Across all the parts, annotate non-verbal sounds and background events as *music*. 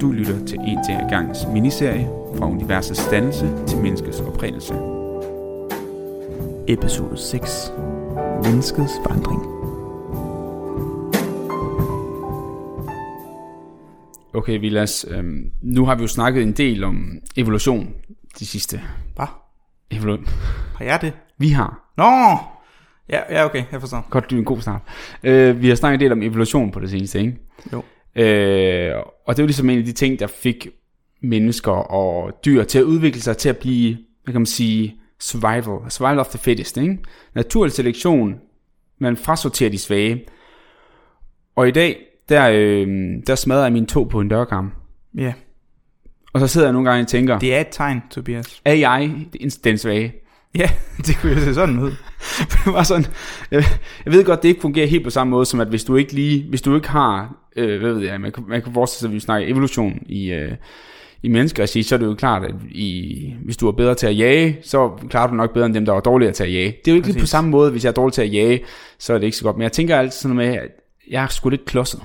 Du lytter til en til gangens miniserie fra universets dannelse til menneskets oprindelse. Episode 6. Menneskets vandring. Okay, Vilas, øhm, nu har vi jo snakket en del om evolution de sidste. Hvad? Evolu- Har jeg det? vi har. Nå! Ja, ja okay, jeg forstår. Godt, du er en god start. Øh, vi har snakket en del om evolution på det seneste, ikke? Jo. Øh, og det er jo ligesom en af de ting, der fik mennesker og dyr til at udvikle sig til at blive, hvad kan man sige, survival, survival of the fittest, ikke? Naturlig selektion, man frasorterer de svage. Og i dag, der, øh, der smadrer jeg min tog på en dørkarm. Ja, Og så sidder jeg nogle gange og tænker, det er et tegn, Tobias. er jeg den svage? Ja, *laughs* det kunne jo se sådan ud. *laughs* det var sådan, jeg, jeg ved godt, det ikke fungerer helt på samme måde, som at hvis du ikke lige, hvis du ikke har, øh, hvad ved jeg, man kan, man kan forestille sig, at vi snakker evolution i, øh, i menneskeregi, så er det jo klart, at i, hvis du er bedre til at jage, så klarer du nok bedre end dem, der er dårligere til at jage. Det er jo ikke på samme måde, hvis jeg er dårlig til at jage, så er det ikke så godt. Men jeg tænker altid sådan med, at jeg er sgu lidt klodset.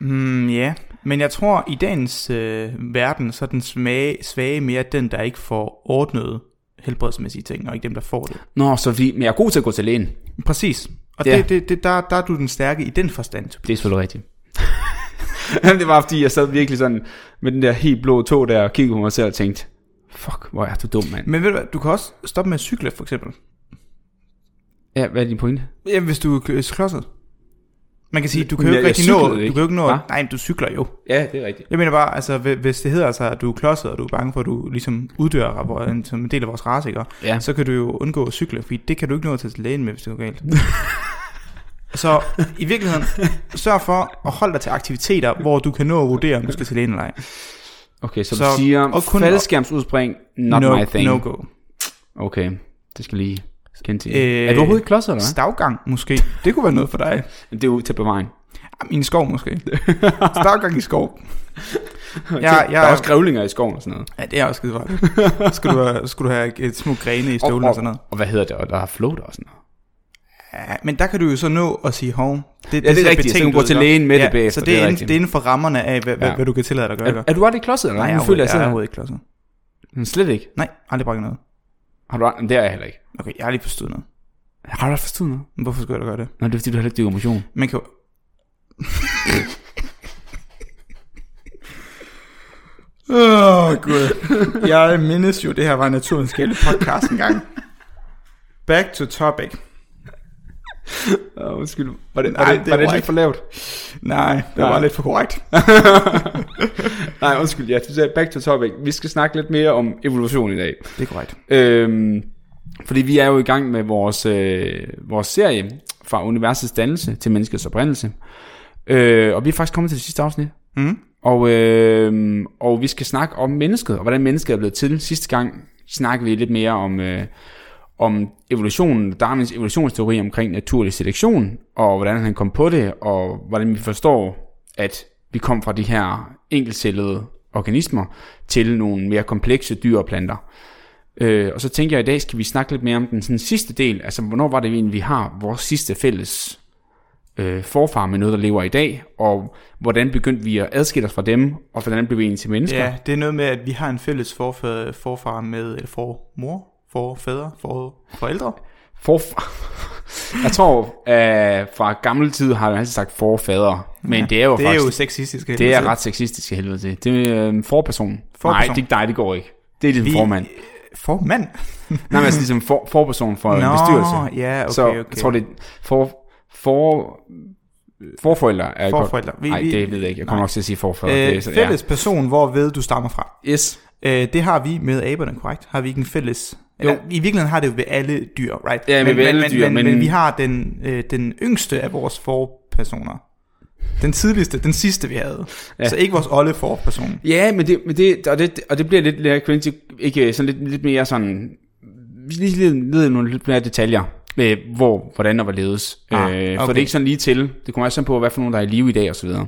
Mm, ja, men jeg tror, i dagens øh, verden, så er den svage, svage mere den, der ikke får ordnet helbredsmæssige ting, og ikke dem, der får det. Nå, så vi, men jeg er god til at gå til lægen. Præcis. Og Ja. det, det, det, der, der er du den stærke i den forstand, Tobias. Det er selvfølgelig rigtigt. *laughs* Det var fordi, jeg sad virkelig sådan med den der helt blå tog der og kiggede på mig selv og tænkte, fuck, hvor er du dum, mand. Men ved du hvad, du kan også stoppe med at cykle, for eksempel. Ja, hvad er din pointe? Ja, hvis du er klodset. Man kan sige, du kan jo ikke jeg rigtig nå, cyklede du ikke. kan jo ikke nå, Hva? nej, du cykler jo. Ja, det er rigtigt. Jeg mener bare, altså, hvi- hvis det hedder altså, at du er klodset, og du er bange for, at du ligesom uddør en- som en del af vores race, ikke? Ja. så kan du jo undgå at cykle, fordi det kan du ikke nå at tage til lægen med, hvis det går galt. *laughs* så i virkeligheden, sørg for at holde dig til aktiviteter, hvor du kan nå at vurdere, om du skal til lægen eller ej. Okay, så, Så- du siger, og kun- faldskærmsudspring, not no, my thing. No go. Okay, det skal lige til. Øh, er du overhovedet klodset, eller hvad? Stavgang måske. Det kunne være noget for dig. *laughs* Det er jo til bevaring. I en skov måske. Stavgang i skov. *laughs* Ja, der er ja, også grævlinger i skoven og sådan noget. ja, det er også skide godt. Skulle du have, skulle du have et små grene i støvlen og sådan noget. Og hvad hedder det? Og der er float og sådan noget. Ja, men der kan du jo så nå at sige, hov, det, det, det er ser rigtigt, så du gå ud, til lægen med ja, det bagefter, Så det, det er er, inden, det er inden for rammerne af, hvad, Ja. ja. hvad du kan tillade dig at gøre. Er, er du aldrig klodset, eller Nej, jeg føler er, jeg jeg er overhovedet ikke klodset. Men Slet ikke. Nej, aldrig brækket noget. Har du aldrig? Det er jeg heller ikke. Okay, jeg har lige forstået noget. Har du aldrig forstået noget? Men hvorfor skulle jeg da gøre det? Nå, det er fordi, du heller ikke dykker motion. Man kan jo... Åh, oh, gud. Jeg mindes jo, det her var en naturvidenskabelig podcast engang. Back to topic. Uh, undskyld. Var det, Nej, var det, det var var det lidt for lavt? Nej, det Nej. var lidt for korrekt. *laughs* Nej, undskyld. Ja, back to topic. Vi skal snakke lidt mere om evolution i dag. Det er korrekt. Øhm, fordi vi er jo i gang med vores, øh, vores serie fra universets dannelse til menneskets oprindelse. Øh, og vi er faktisk kommet til det sidste afsnit. Mm. Og, øh, og vi skal snakke om mennesket, og hvordan mennesket er blevet til. Sidste gang snakkede vi lidt mere om, øh, om evolutionen, Darwins evolutionsteori omkring naturlig selektion, og hvordan han kom på det, og hvordan vi forstår, at vi kom fra de her enkeltcellede organismer til nogle mere komplekse dyr og planter. Øh, og så tænker jeg, at i dag skal vi snakke lidt mere om den sådan, sidste del, altså hvornår var det egentlig, vi har vores sidste fælles øh, forfar med noget, der lever i dag, og hvordan begyndte vi at adskille os fra dem, og hvordan blev vi egentlig til mennesker? Ja, det er noget med, at vi har en fælles forfædre, forfar med, eller formor, forfædre, for, forældre. Forfar. *laughs* Jeg tror, øh, fra gammel tid har man altid sagt forfader, men Ja, det er jo det er faktisk, jo sexistisk. det er ret sexistisk helvede til. Det er øh, forperson. Forperson. Nej, det er dig, det går ikke. Det er ligesom Vi- formand. Formand? Nej, men altså ligesom for, forperson for en bestyrelse. ja, okay, så okay. jeg tror, det er for, for, forforældre er Forforældre. Vi- Nej, det ved jeg ikke. Jeg kommer nej. nok til at sige det er Øh, så- fælles person, hvor ved du stammer fra. Ja. Yes. Øh, det har vi med aberne, korrekt? Har vi ikke en fælles... Eller, I virkeligheden har det jo ved alle dyr, right? Ja, men, ved alle men, dyr, men, men- men vi har den, øh, den yngste af vores forpersoner. Den tidligste, den sidste vi havde. Ja. Så ikke vores olle forperson. Ja, men det, men det, og det, og det bliver lidt mere cringy, ikke sådan lidt, lidt mere sådan, lige ned i nogle lidt mere detaljer, med hvor, hvordan og hvorledes. Ah, øh, For det okay. er ikke sådan lige til, det kommer også sådan på, hvad for nogen, der er i live i dag og så videre.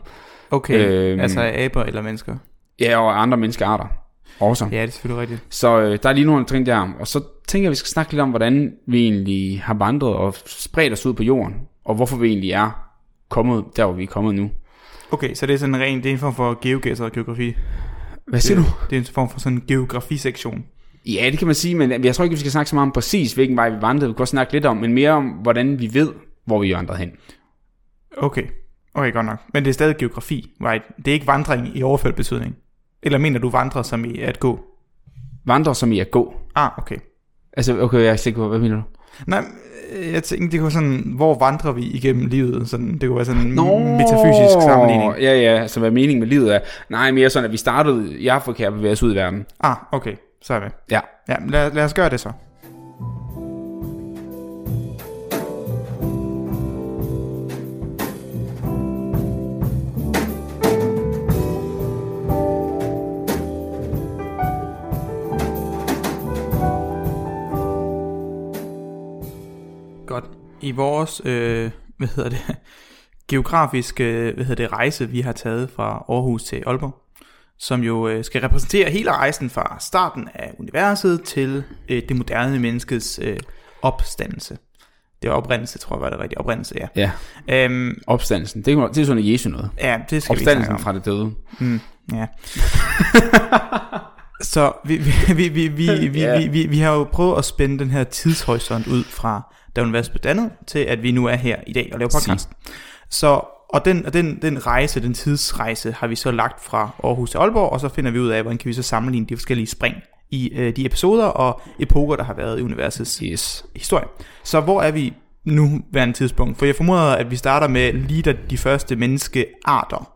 Okay, øhm, altså aber eller mennesker. Ja, og andre menneskearter også. Ja, det er selvfølgelig rigtigt. Så øh, der er lige nogle ting der, og så tænker jeg, at vi skal snakke lidt om, hvordan vi egentlig har vandret og spredt os ud på jorden, og hvorfor vi egentlig er kommet der, hvor vi er kommet nu. Okay, så det er sådan en ren, det er en form for geogæs og geografi. Hvad siger det, du? Det er en form for sådan en geografisektion. Ja, det kan man sige, men jeg tror ikke, vi skal snakke så meget om præcis, hvilken vej vi vandrede. Vi kan godt snakke lidt om, men mere om, hvordan vi ved, hvor vi vandrede hen. Okay, okay, godt nok. Men det er stadig geografi, right? Det er ikke vandring i overført betydning. Eller mener du vandre som i at gå? Vandre som i at gå. Ah, okay. Altså, okay, jeg er sikker på, hvad mener du? Nej, øh, jeg tænkte, det kunne sådan, hvor vandrer vi igennem livet? Sådan, det kunne være sådan en metafysisk sammenligning. Ja, ja, altså hvad meningen med livet er. Nej, mere sådan, at vi startede i Afrika og bevægede os ud i verden. Ah, okay, så er vi. Ja. Ja, lad, lad os gøre det så. I vores, øh, hvad hedder det, *laughs* geografiske hvad hedder det, rejse, vi har taget fra Aarhus til Aalborg, som jo øh, skal repræsentere hele rejsen fra starten af universet til øh, det moderne menneskets øh, opstandelse. Det var oprindelse, tror jeg var det rigtige. Oprindelse, ja. Ja, Øhm, opstandelsen. Det er, det er sådan en Jesu noget. ja, det skal vi Opstandelsen om. fra det døde. Mm, ja. *laughs* Så vi, vi, vi, vi, vi, *laughs* vi, vi, vi, vi har jo prøvet at spænde den her tidshorisont ud fra, da universet blev dannet, til at vi nu er her i dag og laver podcast. Så, og den, og den, den rejse, den tidsrejse, har vi så lagt fra Aarhus til Aalborg, og så finder vi ud af, hvordan kan vi så sammenligne de forskellige spring i øh, de episoder og epoker, der har været i universets Yes. historie. Så hvor er vi nu værende tidspunkt? For jeg formoder, at vi starter med lige da de første menneskearter.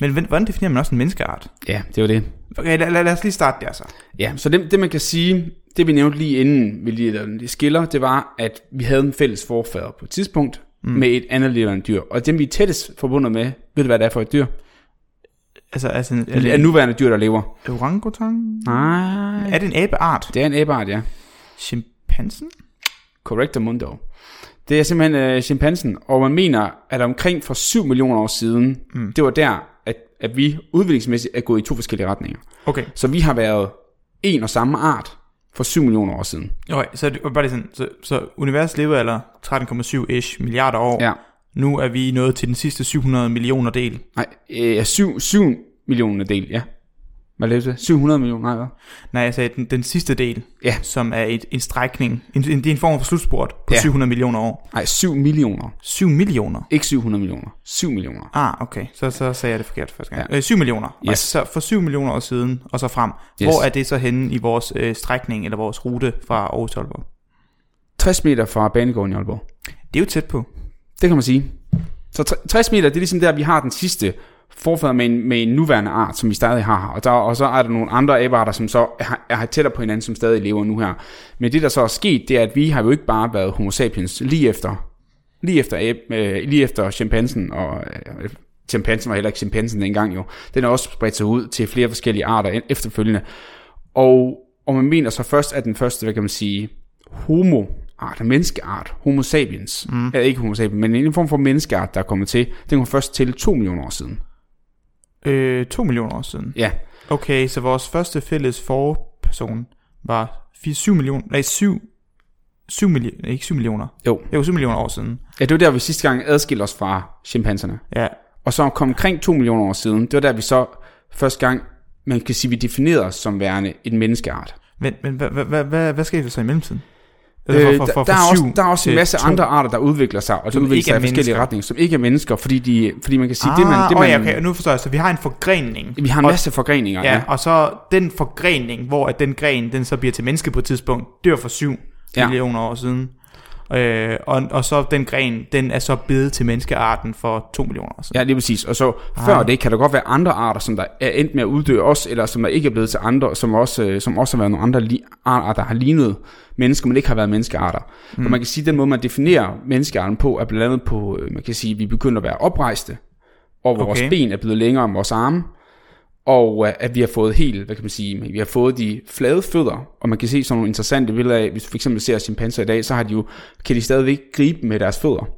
Men hvordan- definerer man også en menneskeart? Ja, det var det. Okay, lad, lad, lad os lige starte der så. Ja, så det, det man kan sige, det vi nævnte lige inden vi lige lavede de skiller, det var, at vi havde en fælles forfader på et tidspunkt mm. med et andet levende dyr. Og dem vi er tættest forbundet med, ved du hvad det er for et dyr? Altså, altså er Er det en nuværende dyr, der lever? orangutang? Nej. Er det en abeart? Det er en abeart, ja. Chimpansen? Correcto mundo. Det er simpelthen øh, chimpansen, og man mener, at omkring for 7 millioner år siden, mm. det var der, at, at vi udviklingsmæssigt er gået i to forskellige retninger. Okay. Så vi har været en og samme art for 7 millioner år siden. okay så, det bare lige sådan, så, så universet lever eller 13,7-ish milliarder år. Ja. Nu er vi nået til den sidste 700 millioner del. Nej, øh, 7, 7 millioner del, ja. Hvad lavede det? 700 millioner, nej? Nej, jeg sagde den, den sidste del, Ja. som er et, en strækning. En, en, det er en form for slutspurt på Ja. 700 millioner år. Nej, 7 millioner. 7 millioner? Ikke 700 millioner. 7 millioner. Ah, okay. Så, så sagde jeg det forkert første gang. Ja. Øh, 7 millioner. Yes. Right. Så for 7 millioner år siden og så frem. Yes. Hvor er det så henne i vores øh, strækning eller vores rute fra Aarhus til Aalborg? 60 meter fra banegården i Aalborg. Det er jo tæt på. Det kan man sige. Så tre- 60 meter, det er ligesom der, vi har den sidste forfader med en, med en nuværende art, som vi stadig har. Og, der, og så er der nogle andre abearter, som så er, er tættere på hinanden, som stadig lever nu her. Men det, der så er sket, det er, at vi har jo ikke bare været homo sapiens lige efter, lige efter, abe, øh, lige efter chimpansen, og øh, chimpansen var heller ikke chimpansen dengang jo. Den er også spredt sig ud til flere forskellige arter en- efterfølgende. Og, og man mener så først, at den første, hvad kan man sige, homo art, menneskeart, homo sapiens, mm. ja, ikke homo sapiens, men en form for menneskeart, der er kommet til, den kom først til 2 millioner år siden. Øh, 2 millioner år siden. Ja, Okay, så vores første fælles forperson var 4, 7 millioner, nej 7, 7 millioner, ikke 7 millioner. jo. Jo, 7 millioner år siden. Ja, det var der, vi sidste gang adskilte os fra chimpanserne. Ja, Og så kom omkring 2 millioner år siden, det var der, vi så første gang, man kan sige, vi definerede os som værende en menneskeart. men, men hvad, hvad, hvad, hvad, sker der så i mellemtiden? Øh, Altså der, der, er også, der er også en masse to. andre arter, der udvikler sig, og Som udvikler sig i forskellige mennesker. retninger, som ikke er mennesker, fordi, de, fordi man kan sige, ah, det man... Det oh, man ja, okay, nu forstår jeg. Så vi har en forgrening. Vi har en Og- masse forgreninger, Ja, og så den forgrening, hvor at den gren, den så bliver til menneske på et tidspunkt, dør for 7 Ja. ja. millioner år siden. Øh, og, og så den gren, den er så blevet til menneskearten for 2 millioner år siden. Ja, lige præcis. Og så før Ah. det kan der godt være andre arter, som der er endt med at uddø også, eller som der ikke er blevet til andre, som også, øh, som også har været nogle andre li- arter, der har lignet mennesker, men ikke har været menneskearter. Mm. Og man kan sige, at den måde, man definerer menneskearten på, er blandt andet på, øh, man kan sige, at vi begynder at være oprejste, og vores Okay. ben er blevet længere end vores arme, og øh, at vi har fået helt, hvad kan man sige, vi har fået de flade fødder, og man kan se sådan nogle interessante billeder af, hvis du for eksempel ser chimpanser i dag, så har de jo, kan de stadigvæk gribe med deres fødder.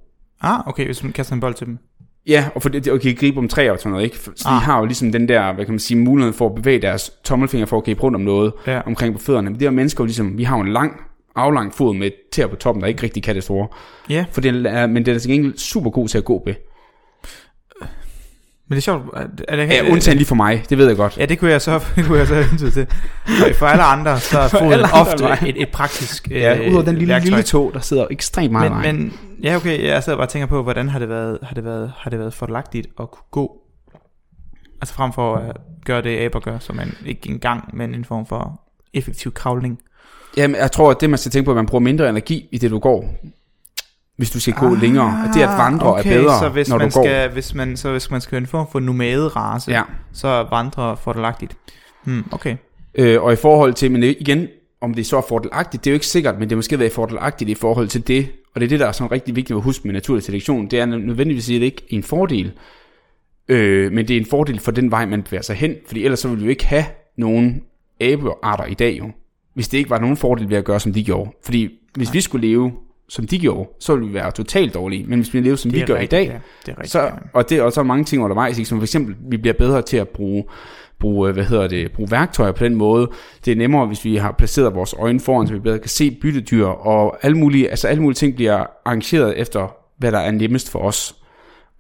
Ah, okay, hvis man kaster en bold til dem. Ja, og for det, og kan gribe om træer og sådan noget, ikke? Så de Ah. har jo ligesom den der, hvad kan man sige, mulighed for at bevæge deres tommelfinger for at gribe rundt om noget Ja. omkring på fødderne. Men det er mennesker jo ligesom, vi har jo en lang, aflang fod med tæer på toppen, der ikke rigtig kan det store. Ja, For det er, men det er til gengæld super god til at gå med. Men det er sjovt. Er, er det, Ja, undtagen lige for mig, det ved jeg godt. Ja, det kunne jeg så, *laughs* det kunne jeg så hente til. For- For alle andre, så er foden andre ofte et, et praktisk øh, Ja, udover den lille, værktøj. lille tog, der sidder ekstremt meget men, men, ja, okay, jeg sidder bare og tænker på, hvordan har det været, har det været, har det været fordelagtigt at kunne gå? Altså frem for at gøre det, aber gør, som man ikke engang, men en form for effektiv kravling. Jamen, jeg tror, at det man skal tænke på, at man bruger mindre energi i det, du går. Hvis du skal gå længere. Det at vandre Ah, okay, er bedre, så hvis når man du går. skal, hvis man, så hvis man skal en form for nomade-race, Ja. så vandre fordelagtigt. Hmm, okay. Øh, og i forhold til, men igen, om det så er fordelagtigt, det er jo ikke sikkert, men det måske været fordelagtigt i forhold til det, og det er det, der er sådan rigtig vigtigt at huske med naturlig selektion, det er nødvendigvis at det ikke er en fordel, øh, men det er en fordel for den vej, man bevæger sig hen, fordi ellers så ville vi jo ikke have nogen abearter i dag jo, hvis det ikke var nogen fordel ved at gøre, som de gjorde. Fordi hvis vi skulle leve, som de gjorde, så ville vi være totalt dårlige, men hvis vi lever, som vi er gør rigtigt, i dag, ja. Det er rigtigt, så, ja. og det er også mange ting undervejs, ikke? som for eksempel, vi bliver bedre til at bruge, bruge, hvad hedder det, bruge værktøjer på den måde. Det er nemmere, hvis vi har placeret vores øjne foran, så vi bedre kan se byttedyr, og alle mulige, altså alle mulige ting bliver arrangeret efter, hvad der er nemmest for os.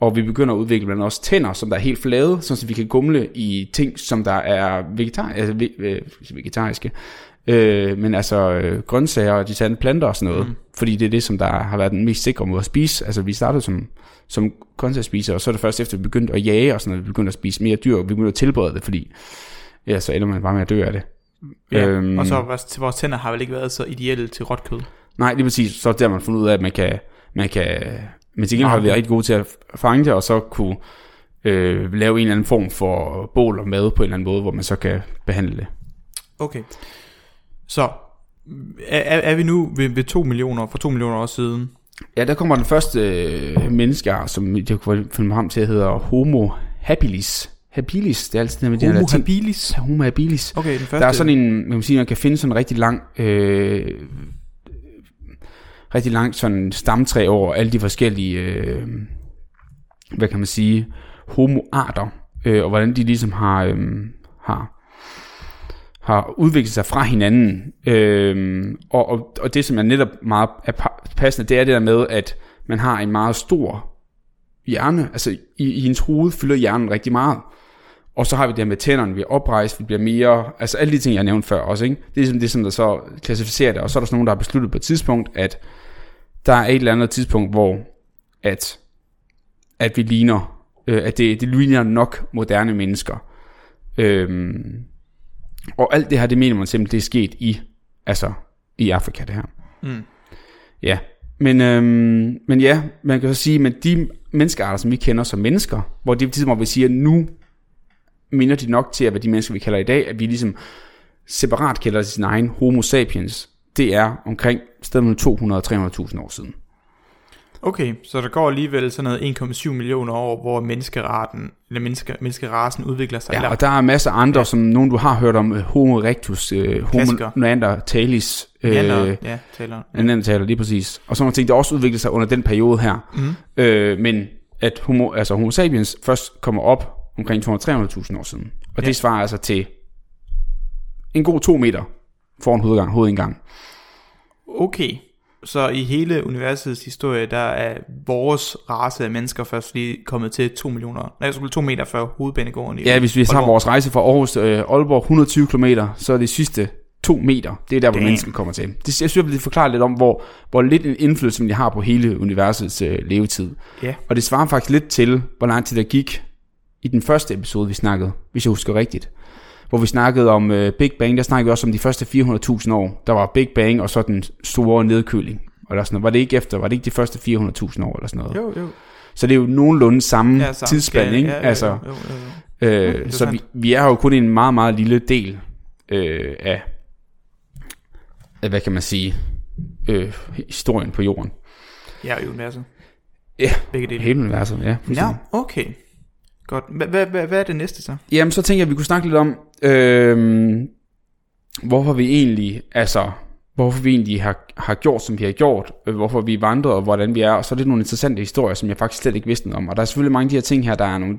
Og vi begynder at udvikle blandt også tænder, som der er helt flade, så vi kan gumle i ting, som der er vegetar, altså, øh, vegetariske. Øh, men altså øh, grøntsager og de sande planter og sådan noget. Mm. Fordi det er det, som der har været den mest sikre måde at spise. Altså vi startede som, som grøntsagsspiser, og så er det først efter, vi begyndte at jage og sådan noget, vi begyndte at spise mere dyr, og vi begyndte at tilberede det, fordi ja, så ender man bare med at dø af det. Ja, Øhm. og så vores, vores tænder har vel ikke været så ideelle til råt kød. Nej, lige præcis. Så er der, man fundet ud af, at man kan... Man kan men til gengæld har vi været rigtig gode til at fange det, og så kunne øh, lave en eller anden form for bål og mad på en eller anden måde, hvor man så kan behandle det. Okay. Så, er, er vi nu ved, ved 2 millioner, for 2 millioner år siden? Ja, der kommer den første øh, menneskeart, som jeg kunne finde frem til, hedder Homo habilis. Habilis, det er altid det med de her Homo latin- habilis? Ja, Homo habilis. Okay, den første. Der er sådan en, man kan sige, man kan finde sådan en rigtig lang, øh, rigtig lang sådan stamtræ over alle de forskellige, øh, hvad kan man sige, homoarter, øh, og hvordan de ligesom har, øh, har, har udviklet sig fra hinanden. Øhm, og, og, og det, som er netop meget er passende, det er det der med, at man har en meget stor hjerne, altså i, i ens hoved fylder hjernen rigtig meget. Og så har vi det her med tænderne, vi er oprejst, vi bliver mere, altså alle de ting, jeg nævnte før også, ikke? Det er ligesom det, som der så klassificerer det, og så er der sådan nogen, der har besluttet på et tidspunkt, at der er et eller andet tidspunkt, hvor at, at vi ligner, øh, at det, det ligner nok moderne mennesker. Øhm, og alt det her, det mener man simpelthen, det er sket i, altså i Afrika, det her. Mm. Ja, men, øhm, men ja, man kan så sige, at de menneskearter, som vi kender som mennesker, hvor det er tidspunkt, hvor vi siger, nu minder de nok til, at hvad de mennesker, vi kalder i dag, at vi ligesom separat kalder sin egen homo sapiens, det er omkring stedet mellem 200 og 300.000 år siden. Okay, så der går alligevel sådan noget 1,7 millioner år, hvor menneskeraten, eller menneske, menneskerasen udvikler sig. Ja, eller, og der er masser af andre, ja. som nogen du har hørt om, øh, Homo erectus, øh, Homo neanderthalis, øh, Neander, ja, taler. neandertaler lige præcis, og sådan nogle ting, der også udvikler sig under den periode her. Mm. Øh, men at homo, altså homo sapiens først kommer op omkring 200-300.000 år siden. Og Ja. det svarer altså til en god to meter foran hovedgang, hovedindgang. Okay, så i hele universets historie, der er vores race af mennesker først lige kommet til 2 millioner, nej, så to meter før hovedbanegården i Ja, hvis vi tager vores rejse fra Aarhus øh, Aalborg 120 km, så er det sidste to meter. Det er der, hvor Damn. mennesket kommer til. Det, jeg synes, jeg vil forklare lidt om, hvor, hvor lidt en indflydelse de har på hele universets øh, levetid. Ja. Og det svarer faktisk lidt til, hvor lang tid der gik i den første episode, vi snakkede, hvis jeg husker rigtigt. Hvor vi snakkede om øh, Big Bang, der snakkede vi også om de første 400.000 år. Der var Big Bang og så den store nedkøling. Og der sådan noget. Var det ikke efter, var det ikke de første 400.000 år eller sådan noget? Jo, jo. Så det er jo nogenlunde samme Ja, samme tidsspand, ikke? Ja, altså, jo, jo, jo. Øh, så interessant. vi, vi er jo kun en meget, meget lille del øh, af, af, hvad kan man sige, øh, historien på jorden. Ja, i universet. Ja, Begge dele. hele universet, ja. Ja, okay. Godt. Hvad, hvad, er det næste så? Jamen, så tænker jeg, at vi kunne snakke lidt om, øh, hvorfor vi egentlig, altså, hvorfor vi egentlig har, har gjort, som vi har gjort, øh, hvorfor vi vandrer, og hvordan vi er, og så er det nogle interessante historier, som jeg faktisk slet ikke vidste noget om. Og der er selvfølgelig mange af de her ting her, der er nogle,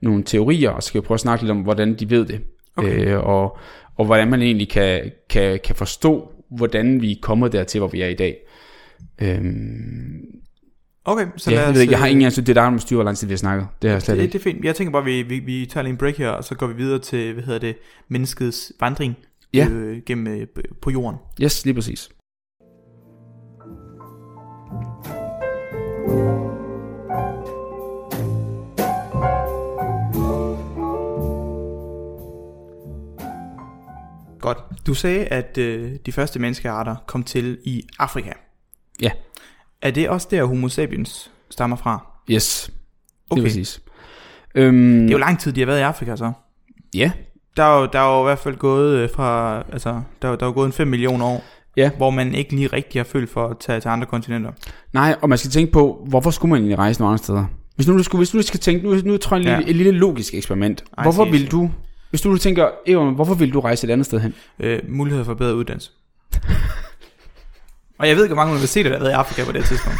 nogle teorier, og så skal vi prøve at snakke lidt om, hvordan de ved det. Okay. Øh, og, og hvordan man egentlig kan, kan, kan forstå, hvordan vi er kommet dertil, hvor vi er i dag. Øhm, Okay, så Ja, lad jeg, os, ved ikke, jeg har øh, ingen anelse, det er der må styre, hvor lang tid vi har snakket. Det har jeg slet det, ikke. det er fint. Jeg tænker bare, vi, vi, vi tager lige en break her, og så går vi videre til, hvad hedder det, menneskets vandring Ja. øh, gennem, øh, på jorden. Yes, lige præcis. Godt. Du sagde, at øh, de første menneskearter kom til i Afrika. Ja. Er det også der, Homo sapiens stammer fra? Yes, Okay. lige præcis. Øhm, Det er jo lang tid, de har været i Afrika så. Ja, Der er jo, der er jo i hvert fald gået øh, fra, altså, der, er der er jo gået en 5 millioner år, Ja. hvor man ikke lige rigtig har følt for at tage til andre kontinenter. nej, og man skal tænke på, hvorfor skulle man egentlig rejse nogle andre steder? Hvis nu du, skulle, hvis du skal tænke, nu, nu tror jeg en Ja. lille, et lille logisk eksperiment. Ej, Hvorfor vil du, hvis du tænker, Evan, hvorfor vil du rejse et andet sted hen? Øh, muligheder for bedre uddannelse. Og jeg ved ikke, hvor mange universiteter, der har været i Afrika på det tidspunkt.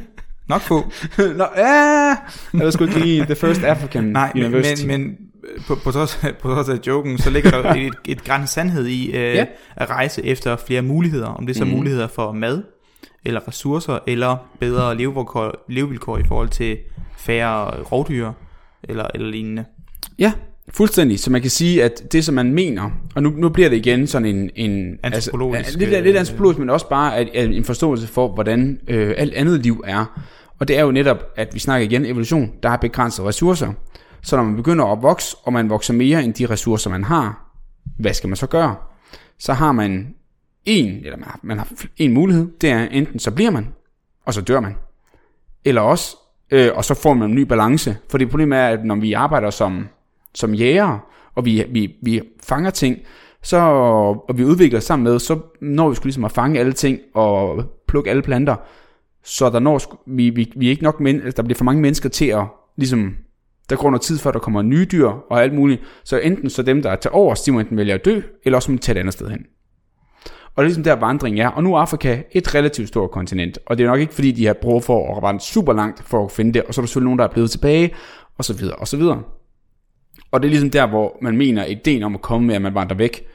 *laughs* Nok få. Nå, ja, jeg ved sgu ikke lige The First African Nej, men, University. men, men på, på, trods, på trods af joken, så ligger der et, et græn sandhed i øh, Ja. at rejse efter flere muligheder. Om det er så mm. muligheder for mad, eller ressourcer, eller bedre levevilkår, levevilkår i forhold til færre rovdyr, eller, eller lignende. Ja, fuldstændig. Så man kan sige, at det, som man mener, og nu, nu bliver det igen sådan en... en Antropologisk, Altså, lidt, lidt antropologisk, men også bare at, at en forståelse for, hvordan øh, alt andet liv er. Og det er jo netop, at vi snakker igen evolution, der er begrænsede ressourcer. Så når man begynder at vokse, og man vokser mere end de ressourcer, man har, hvad skal man så gøre? Så har man en, eller man har, man har en mulighed, det er enten så bliver man, og så dør man. Eller også, øh, og så får man en ny balance. For det problem er, at når vi arbejder som, som jæger, og vi, vi, vi fanger ting, så, og vi udvikler sammen med, så når vi skulle ligesom at fange alle ting og plukke alle planter, så der når vi, vi, vi er ikke nok men, altså, der bliver for mange mennesker til at ligesom der går noget tid før der kommer nye dyr og alt muligt. Så enten så dem der er til overs, de må enten vælge at dø, eller også må de tage et andet sted hen. Og det er ligesom der vandring er. Og nu er Afrika et relativt stort kontinent. Og det er nok ikke fordi, de har brug for at vandre super langt for at finde det. Og så er der selvfølgelig nogen, der er blevet tilbage, og så videre, og så videre. Og det er ligesom der, hvor man mener ideen om at komme med, at man vandrer væk.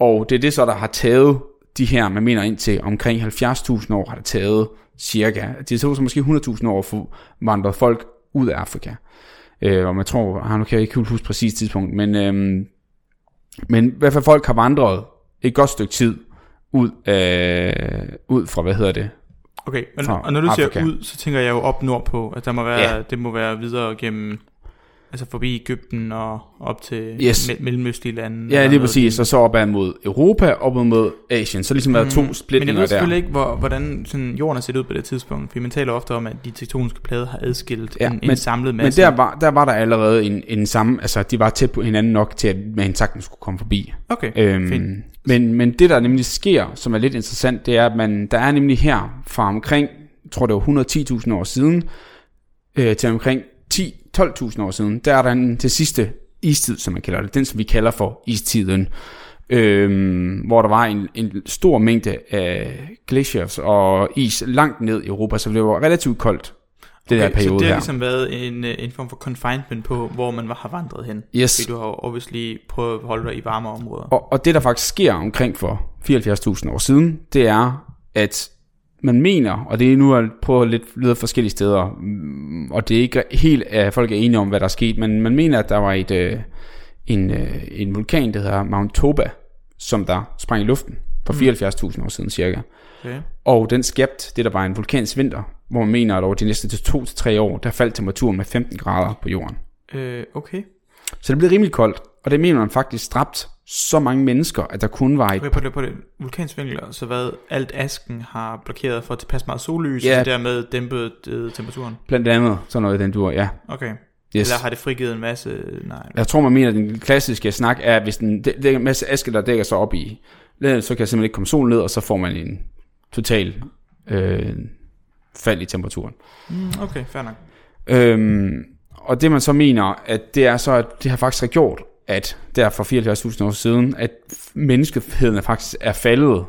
Og det er det så, der har taget de her, man mener indtil omkring 70.000 år har det taget cirka. Det er så måske 100.000 år at få vandret folk ud af Afrika. Øh, og man tror, ah, nu kan jeg ikke helt huske præcis tidspunkt, men, øhm, men i hvert fald folk har vandret et godt stykke tid ud, øh, ud fra, hvad hedder det? Okay, og, Fra og når du Afrika. siger ud, så tænker jeg jo op nordpå. At der må være, ja. det må være videre gennem, altså forbi Ægypten og op til Yes. me- mellemøstlige lande. Ja, lige præcis, og så opad mod Europa, op mod Asien. Så ligesom været to Mm, Men jeg splitninger ved der. selvfølgelig ikke, hvor, hvordan sådan, jorden er set ud på det tidspunkt. For man taler ofte om, at de tektoniske plader har adskilt Ja, en, men- en samlet Men masse. der var, der var der allerede en, en samme, altså de var tæt på hinanden nok til, at man sagtens skulle komme forbi. Okay, Øhm, fint. men, men det der nemlig sker, som er lidt interessant, det er, at man, der er nemlig her fra omkring, jeg tror det var 110.000 år siden, øh, til omkring 10-12.000 år siden, der er der en, det sidste istid, som man kalder det, den som vi kalder for istiden, øhm, hvor der var en, en stor mængde af glaciers og is langt ned i Europa, så det var relativt koldt, det der okay, periode så det har her. ligesom været en, øh, en form for confinement på, hvor man har vandret hen. Yes. Fordi du har obviously prøvet at holde dig i varme områder. Og, og det, der faktisk sker omkring for 74.000 år siden, det er, at man mener, og det er nu at prøve lidt lyde forskellige steder, mm, og det er ikke helt, at folk er enige om, hvad der er sket, men man mener, at der var et, øh, en, øh, en vulkan, der hedder Mount Toba, som der sprang i luften for 74.000 år siden cirka. Okay. Og den skabte det, der var en vulkansk vinter, hvor man mener, at over de næste 2-3 år, der faldt temperaturen med 15 grader på jorden. Øh, okay. Så det blev rimelig koldt, og det mener man faktisk dræbt så mange mennesker, at der kun var et Okay, på det, på det vulkansvinkler, så hvad alt asken har blokeret for tilpas meget sollys, Ja. og dermed dæmpet øh, temperaturen. Blandt andet sådan noget den dur, ja. Okay. Yes. Eller har det frigivet en masse... Nej. Jeg tror, man mener, at den klassiske snak er, at hvis den, det, det er en masse aske, der dækker sig op i landet, så kan simpelthen ikke komme sol ned, og så får man en total øh, fald i temperaturen. Mm, okay, fair nok. Øhm, og det man så mener, at det er så, at det har faktisk gjort, at der for 74.000 år siden, at menneskeheden faktisk er faldet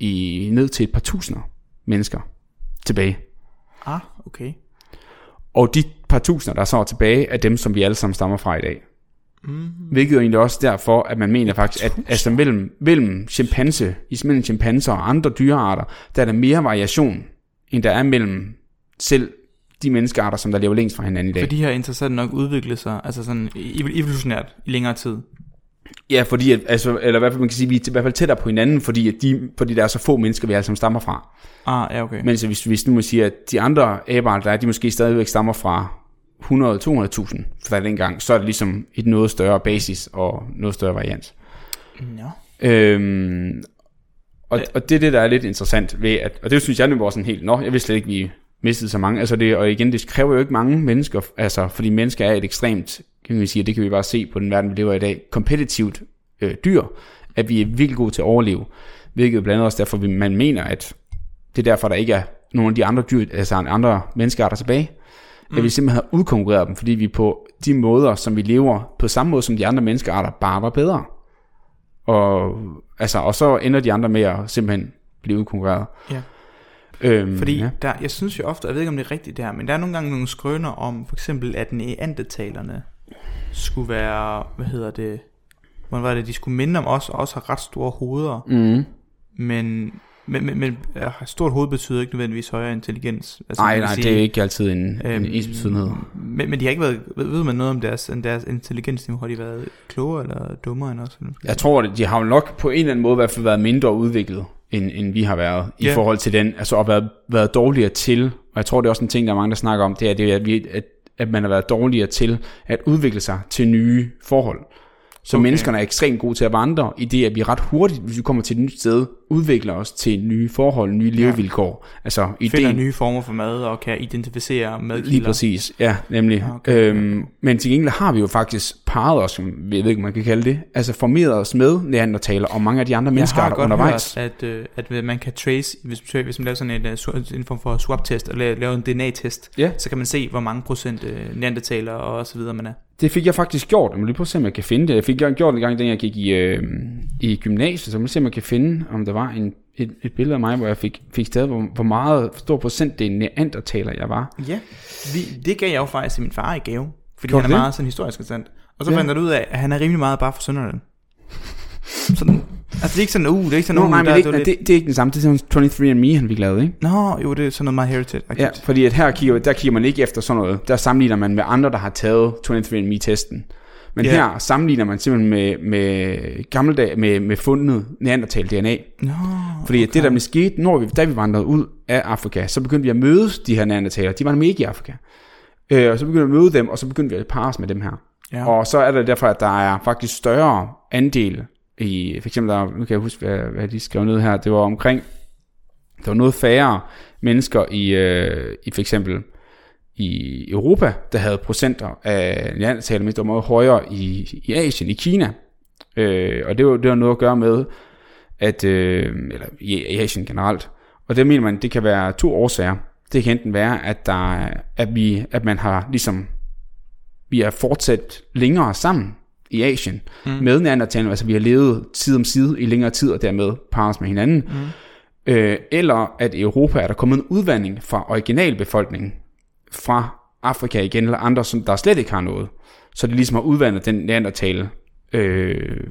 i, ned til et par tusinder mennesker tilbage. Ah, okay. Og de par tusinder, der så er tilbage, er dem, som vi alle sammen stammer fra i dag. Mm. Hvilket er egentlig også derfor, at man mener faktisk, at altså mellem, mellem chimpanse, mellem chimpanser og andre dyrearter, der er der mere variation, end der er mellem selv de menneskearter, som der lever længst fra hinanden i dag. For de har interessant nok udviklet sig, altså sådan ev- evolutionært i længere tid. Ja, fordi at, altså, eller i hvert fald man kan sige, vi er i hvert fald tættere på hinanden, fordi, at de, fordi der er så få mennesker, vi alle sammen stammer fra. Ah, ja, okay. Mens hvis, hvis nu man siger, at de andre aber, der er, de måske stadigvæk stammer fra 100-200.000 for dengang, så er det ligesom et noget større basis og noget større variant. Ja. Øhm, og, og det er det, der er lidt interessant ved, at, og det synes jeg nu var sådan helt, nå, jeg vidste slet ikke, vi mistede så mange. Altså det, og igen, det kræver jo ikke mange mennesker, altså, fordi mennesker er et ekstremt, kan vi sige, det kan vi bare se på den verden, vi lever i dag, kompetitivt øh, dyr, at vi er virkelig gode til at overleve. Hvilket blandt andet også derfor, vi, man mener, at det er derfor, der ikke er nogen af de andre dyr, altså andre menneskearter tilbage. Mm. At vi simpelthen har udkonkurreret dem, fordi vi på de måder, som vi lever, på samme måde som de andre menneskearter, bare var bedre. Og, altså, og så ender de andre med at simpelthen blive udkonkurreret. Ja. Øhm, Fordi ja. der, jeg synes jo ofte, jeg ved ikke om det er rigtigt det her, men der er nogle gange nogle skrøner om, for eksempel at neandertalerne skulle være, hvad hedder det, hvordan var det, de skulle minde om os, og også have ret store hoveder, Mm. men, men, men, men stort hoved betyder ikke nødvendigvis højere intelligens. Altså, Nej, nej, sige, det er ikke altid en, øhm, en ensbetydenhed. Men, men de har ikke været, ved, ved man noget om deres, deres intelligensniveau? Har de været klogere eller dummere end os? Jeg tror, de har jo nok på en eller anden måde i hvert fald været mindre udviklet, end, end vi har været, i Ja. forhold til den, altså og været, været dårligere til, og jeg tror, det er også en ting, der er mange, der snakker om, det er, det at, vi, at, at man har været dårligere til at udvikle sig til nye forhold. Så okay. Menneskerne er ekstremt gode til at vandre, i det, at vi ret hurtigt, hvis vi kommer til et nyt sted, udvikler os til nye forhold, nye levevilkår. Altså Finder ideen, nye former for mad og kan identificere madkilder. Lige præcis, ja, nemlig. Okay, okay. øhm, men til gengæld har vi jo faktisk parret os, jeg ved ikke, man kan kalde det, altså formeret os med neandertaler og mange af de andre Jeg har godt undervejs. hørt, at, øh, at man kan trace, hvis, hvis man laver sådan en, øh, en form for swap-test, eller laver en DNA-test, Ja. så kan man se, hvor mange procent øh, neandertaler og så videre man er. Det fik jeg faktisk gjort, må lige prøve at se, om jeg kan finde det. Jeg fik gjort en gang, da jeg gik i, øh, i gymnasiet, så må jeg se, om jeg kan finde, om der var en, et, et billede af mig, hvor jeg fik, fik taget, hvor, hvor meget stor procent det neandertaler jeg var. Ja. Vi, det gav jeg jo faktisk til min far i gave, fordi Gjorde han er det? meget sådan historisk interessant. Og så Ja. fandt jeg ud af, at han er rimelig meget bare for Sønderland. Sådan, altså det er ikke sådan, uh, det er ikke sådan, uh, nej, men der, det, er ikke, det, det, er ikke den samme, det er sådan 23andMe, han fik lavet, ikke? Nå, jo, det er sådan noget meget heritage Ja, fordi at her kigger, der kigger man ikke efter sådan noget. Der sammenligner man med andre, der har taget 23andMe-testen. Men Ja. her sammenligner man simpelthen med, med gammeldag, med, med fundet neandertal DNA. Nå, Fordi okay. det der med skete, når vi, da vi vandrede ud af Afrika, så begyndte vi at møde de her neandertaler. De var nemlig ikke i Afrika. Øh, og så begyndte vi at møde dem, og så begyndte vi at parre os med dem her. Ja. Og så er det derfor, at der er faktisk større andel i, for eksempel, der, nu kan jeg huske, hvad, hvad de skrev ned her, det var omkring, der var noget færre mennesker i, øh, i for eksempel i Europa, der havde procenter af neandertaler, men det var meget højere i, i Asien, i Kina. Øh, og det var, det var noget at gøre med, at, øh, eller i, i Asien generelt. Og det mener man, det kan være to årsager. Det kan enten være, at, der, at, vi, at man har ligesom, vi er fortsat længere sammen i Asien mm. med neandertalerne, altså vi har levet side om side i længere tid, og dermed parres med hinanden. Mm. Øh, eller at i Europa er der kommet en udvandring fra originalbefolkningen fra Afrika igen, eller andre, som der slet ikke har noget. Så det ligesom har udvandet den neandertale øh,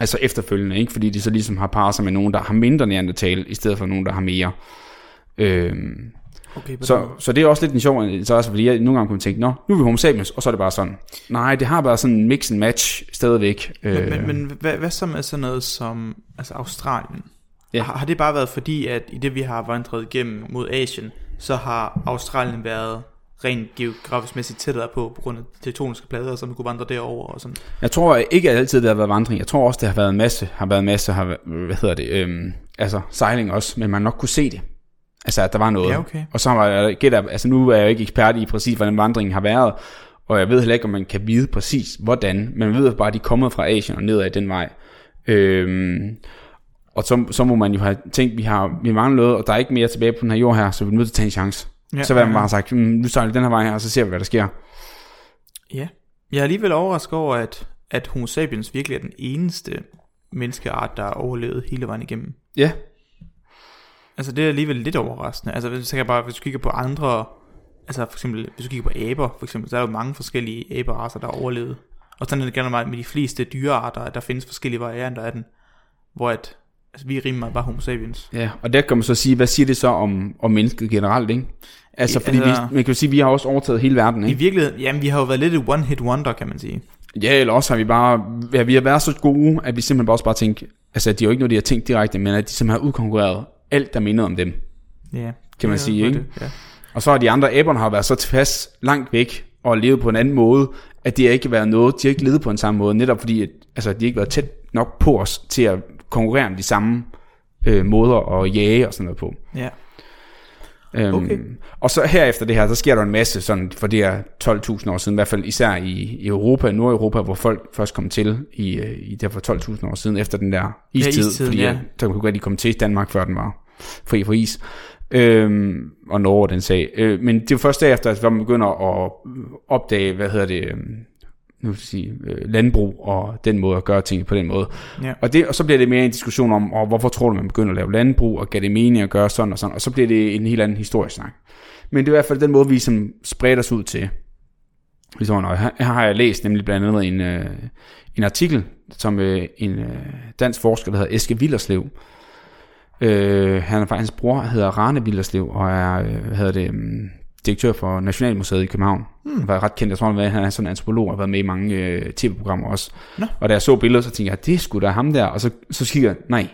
altså efterfølgende, ikke? fordi de så ligesom har parret sig med nogen, der har mindre neandertal, i stedet for nogen, der har mere. Øh, okay, så, så det er også lidt en sjov interesse, fordi jeg nogle gange kunne tænke, nå, nu er vi homo sapiens, og så er det bare sådan. Nej, det har været sådan en mix and match stadigvæk. Øh, Men, men, men hvad, hvad så med sådan noget som altså Australien? Ja. Har, har det bare været fordi, at i det vi har vandret igennem mod Asien, så har Australien været rent geografisk mæssigt tættere på, på grund af tektoniske plader, så man kunne vandre derover og sådan. Jeg tror ikke at altid, det har været vandring. Jeg tror også, det har været en masse, har været en masse, har, hvad hedder det, øhm, altså sejling også, men man nok kunne se det. Altså, at der var noget. Ja, okay. Og så var jeg, gætter, altså nu er jeg jo ikke ekspert i præcis, hvordan vandringen har været, og jeg ved heller ikke, om man kan vide præcis, hvordan, men man ved bare, at de er kommet fra Asien og nedad den vej. Øhm, og så, så må man jo have tænkt, vi har vi mangler noget, og der er ikke mere tilbage på den her jord her, så vi er nødt til at tage en chance. Ja, så vil man bare have sagt, "Mm, nu sejler vi den her vej her, og så ser vi, hvad der sker. Ja. Jeg er alligevel overrasket over, at, at Homo sapiens virkelig er den eneste menneskeart, der har overlevet hele vejen igennem. Ja, Altså det er alligevel lidt overraskende. Altså hvis, jeg bare, hvis du kigger på andre, altså for eksempel, hvis du kigger på aber, for eksempel, så er der jo mange forskellige aberracer, der har overlevet. Og sådan er det generelt med de fleste dyrearter, at der findes forskellige varianter af den. Hvor at Altså, vi er rimelig meget bare homo sapiens. Ja, og der kan man så sige, hvad siger det så om, om mennesket generelt, ikke? Altså, I- fordi altså- vi, man kan jo sige, at vi har også overtaget hele verden, I ikke? virkeligheden, jamen, vi har jo været lidt et one-hit wonder, kan man sige. Ja, eller også har vi bare, ja, vi har været så gode, at vi simpelthen bare også bare tænkt, altså, det er jo ikke noget, de har tænkt direkte, men at de simpelthen har udkonkurreret alt, der minder om dem. Ja, Kan man sige, ikke? Det, ja. Og så har de andre æberne har været så tilpas langt væk og levet på en anden måde, at det har ikke været noget, de har ikke levet på en samme måde, netop fordi, at, altså, de har ikke været tæt nok på os til at konkurrere om de samme øh, måder at jage og sådan noget på. ja. Øhm, Okay. Og så herefter det her, så sker der en masse sådan, for det er 12.000 år siden, i hvert fald især i, i Europa, Nordeuropa, hvor folk først kom til i, øh, i derfor 12.000 år siden, efter den der istid, istiden, fordi ja. ja. så kunne godt de komme til Danmark, før den var fri for is. Øhm, og Norge den sag. Øh, men det er jo først derefter, at man begynder at opdage, hvad hedder det, øhm, nu jeg sige, øh, landbrug og den måde at gøre ting på den måde. Ja. Og, det, og så bliver det mere en diskussion om, og hvorfor tror du, man begynder at lave landbrug, og gav det mening at gøre sådan og sådan, og så bliver det en helt anden historiesnak. Men det er i hvert fald den måde, vi som spreder os ud til. Ligesom, og her, har jeg læst nemlig blandt andet en, øh, en artikel, som øh, en øh, dansk forsker, der hedder Eske Villerslev. Øh, han er faktisk, hans bror hedder Rane Villerslev, og er, øh, hedder det, um, direktør for Nationalmuseet i København. Hmm. Han var ret kendt, jeg tror, han er sådan en antropolog, og har været med i mange øh, tv-programmer også. Nå. Og da jeg så billedet, så tænkte jeg, det skulle da ham der, og så, så kigger jeg, nej,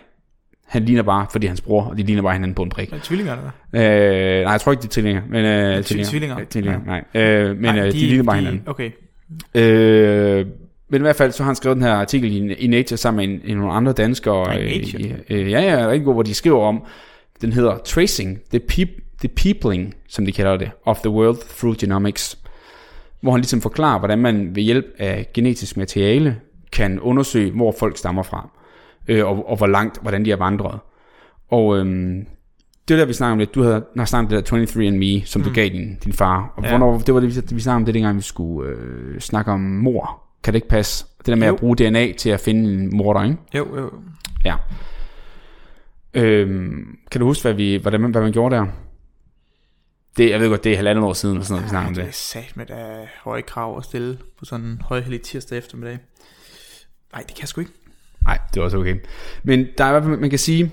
han ligner bare, fordi hans bror, og de ligner bare hinanden på en prik. Er det tvillingerne der? Øh, nej, jeg tror ikke, de er tvillinger. Men, øh, tvillinger? Øh, tvillinger, nej. Øh, men Nej, øh, de, de ligner bare hinanden. Okay. Øh, men i hvert fald, så har han skrevet den her artikel i, i Nature sammen med en, en nogle andre danskere. Nej, øh, Nature. i, øh, ja, ja, rigtig god, hvor de skriver om, den hedder Tracing the, peop, the Peopling, som de kalder det, of the World Through Genomics. Hvor han ligesom forklarer, hvordan man ved hjælp af genetisk materiale kan undersøge, hvor folk stammer fra. Øh, og, og hvor langt, hvordan de har vandret. Og øhm, det er der, vi snakker om lidt. Du havde har snakket om det der 23andMe, som mm. du gav din, din far. Og Ja. hvornår, det var det, vi, snakkede om det, dengang vi skulle øh, snakke om mor. Kan det ikke passe? Det der med Jo. at bruge DNA til at finde en morder, ikke? Jo, jo. Ja. Øhm, kan du huske, hvad, vi, hvordan, man- hvad man gjorde der? Det, jeg ved godt, det er halvandet år siden, eller sådan noget, vi snakker om det er det. sat med der høje krav at stille på sådan en højhellig tirsdag eftermiddag. Nej, det kan jeg sgu ikke. Nej, det er også okay. Men der er i hvert fald, man kan sige,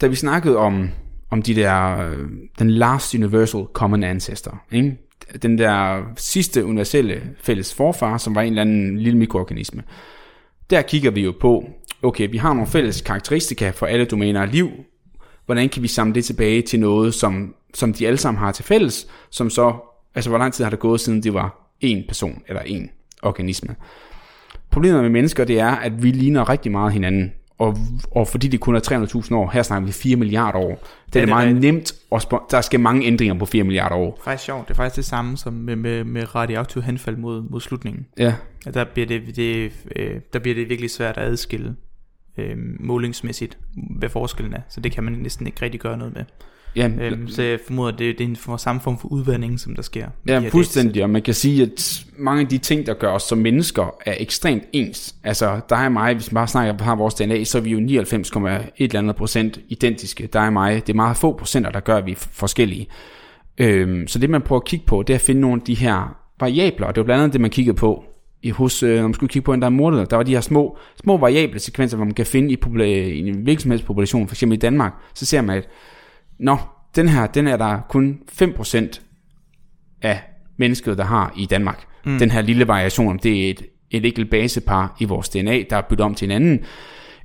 da vi snakkede om, om de der, øh, den last universal common ancestor, ikke? den der sidste universelle fælles forfar, som var en eller anden lille mikroorganisme, der kigger vi jo på, okay, vi har nogle fælles karakteristika for alle domæner af liv, hvordan kan vi samle det tilbage til noget, som, som de alle sammen har til fælles, som så, altså hvor lang tid har det gået, siden det var en person eller en organisme. Problemet med mennesker, det er, at vi ligner rigtig meget hinanden. Og, og fordi det kun er 300.000 år, her snakker vi 4 milliarder år. Det er, det det meget rigtigt. nemt, at spo- der skal mange ændringer på 4 milliarder år. Faktisk sjovt. Det er faktisk det samme som med, med, med radioaktiv henfald mod, mod slutningen. Ja, At der bliver det, det, øh, der bliver det virkelig svært at adskille øh, målingsmæssigt, hvad forskellen er. Så det kan man næsten ikke rigtig gøre noget med. Ja, Øhm, så jeg formoder, det, det er en for, samme form for udvandring, som der sker. de ja her fuldstændig. Og man kan sige, at mange af de ting, der gør os som mennesker, er ekstremt ens. Altså, der er mig, hvis man bare snakker har vores DNA, så er vi jo 99,1 eller andet procent identiske. Der er mig. Det er meget få procenter, der gør, at vi er forskellige. Øhm, så det man prøver at kigge på, det er at finde nogle af de her variabler, og det var blandt andet det, man kiggede på i, hos, øh, når man skulle kigge på en, der er mordet. Der var de her små, små variable sekvenser, hvor man kan finde i, popula- i en hvilken som helst population, eksempel i Danmark, så ser man, at nå, den her, den er der kun 5% af mennesket, der har i Danmark. Mm. Den her lille variation, om det er et, et enkelt basepar i vores DNA, der er byttet om til hinanden,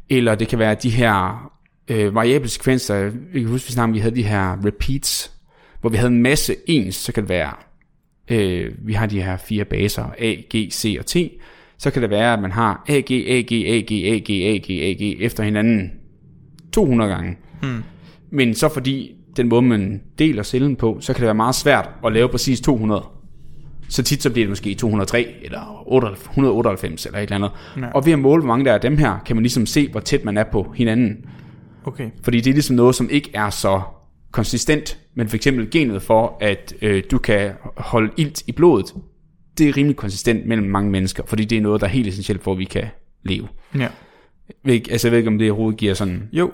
eller det kan være de her øh, variable sekvenser, vi kan huske, vi snakkede vi havde de her repeats, hvor vi havde en masse ens, så kan det være, øh, vi har de her fire baser, A, G, C og T, så kan det være, at man har A, G, A, G, A, G, A, G, A, G, A, G efter hinanden 200 gange. Hmm. Men så fordi den måde, man deler cellen på, så kan det være meget svært at lave præcis 200. Så tit så bliver det måske 203 eller 98 198 eller et eller andet. Ja. Og ved at måle, hvor mange der er af dem her, kan man ligesom se, hvor tæt man er på hinanden. Okay. Fordi det er ligesom noget, som ikke er så konsistent, men for eksempel genet for, at øh, du kan holde ilt i blodet, det er rimelig konsistent mellem mange mennesker, fordi det er noget, der er helt essentielt for, at vi kan leve. Ja. Jeg Altså jeg ved ikke, om det overhovedet giver sådan... Jo,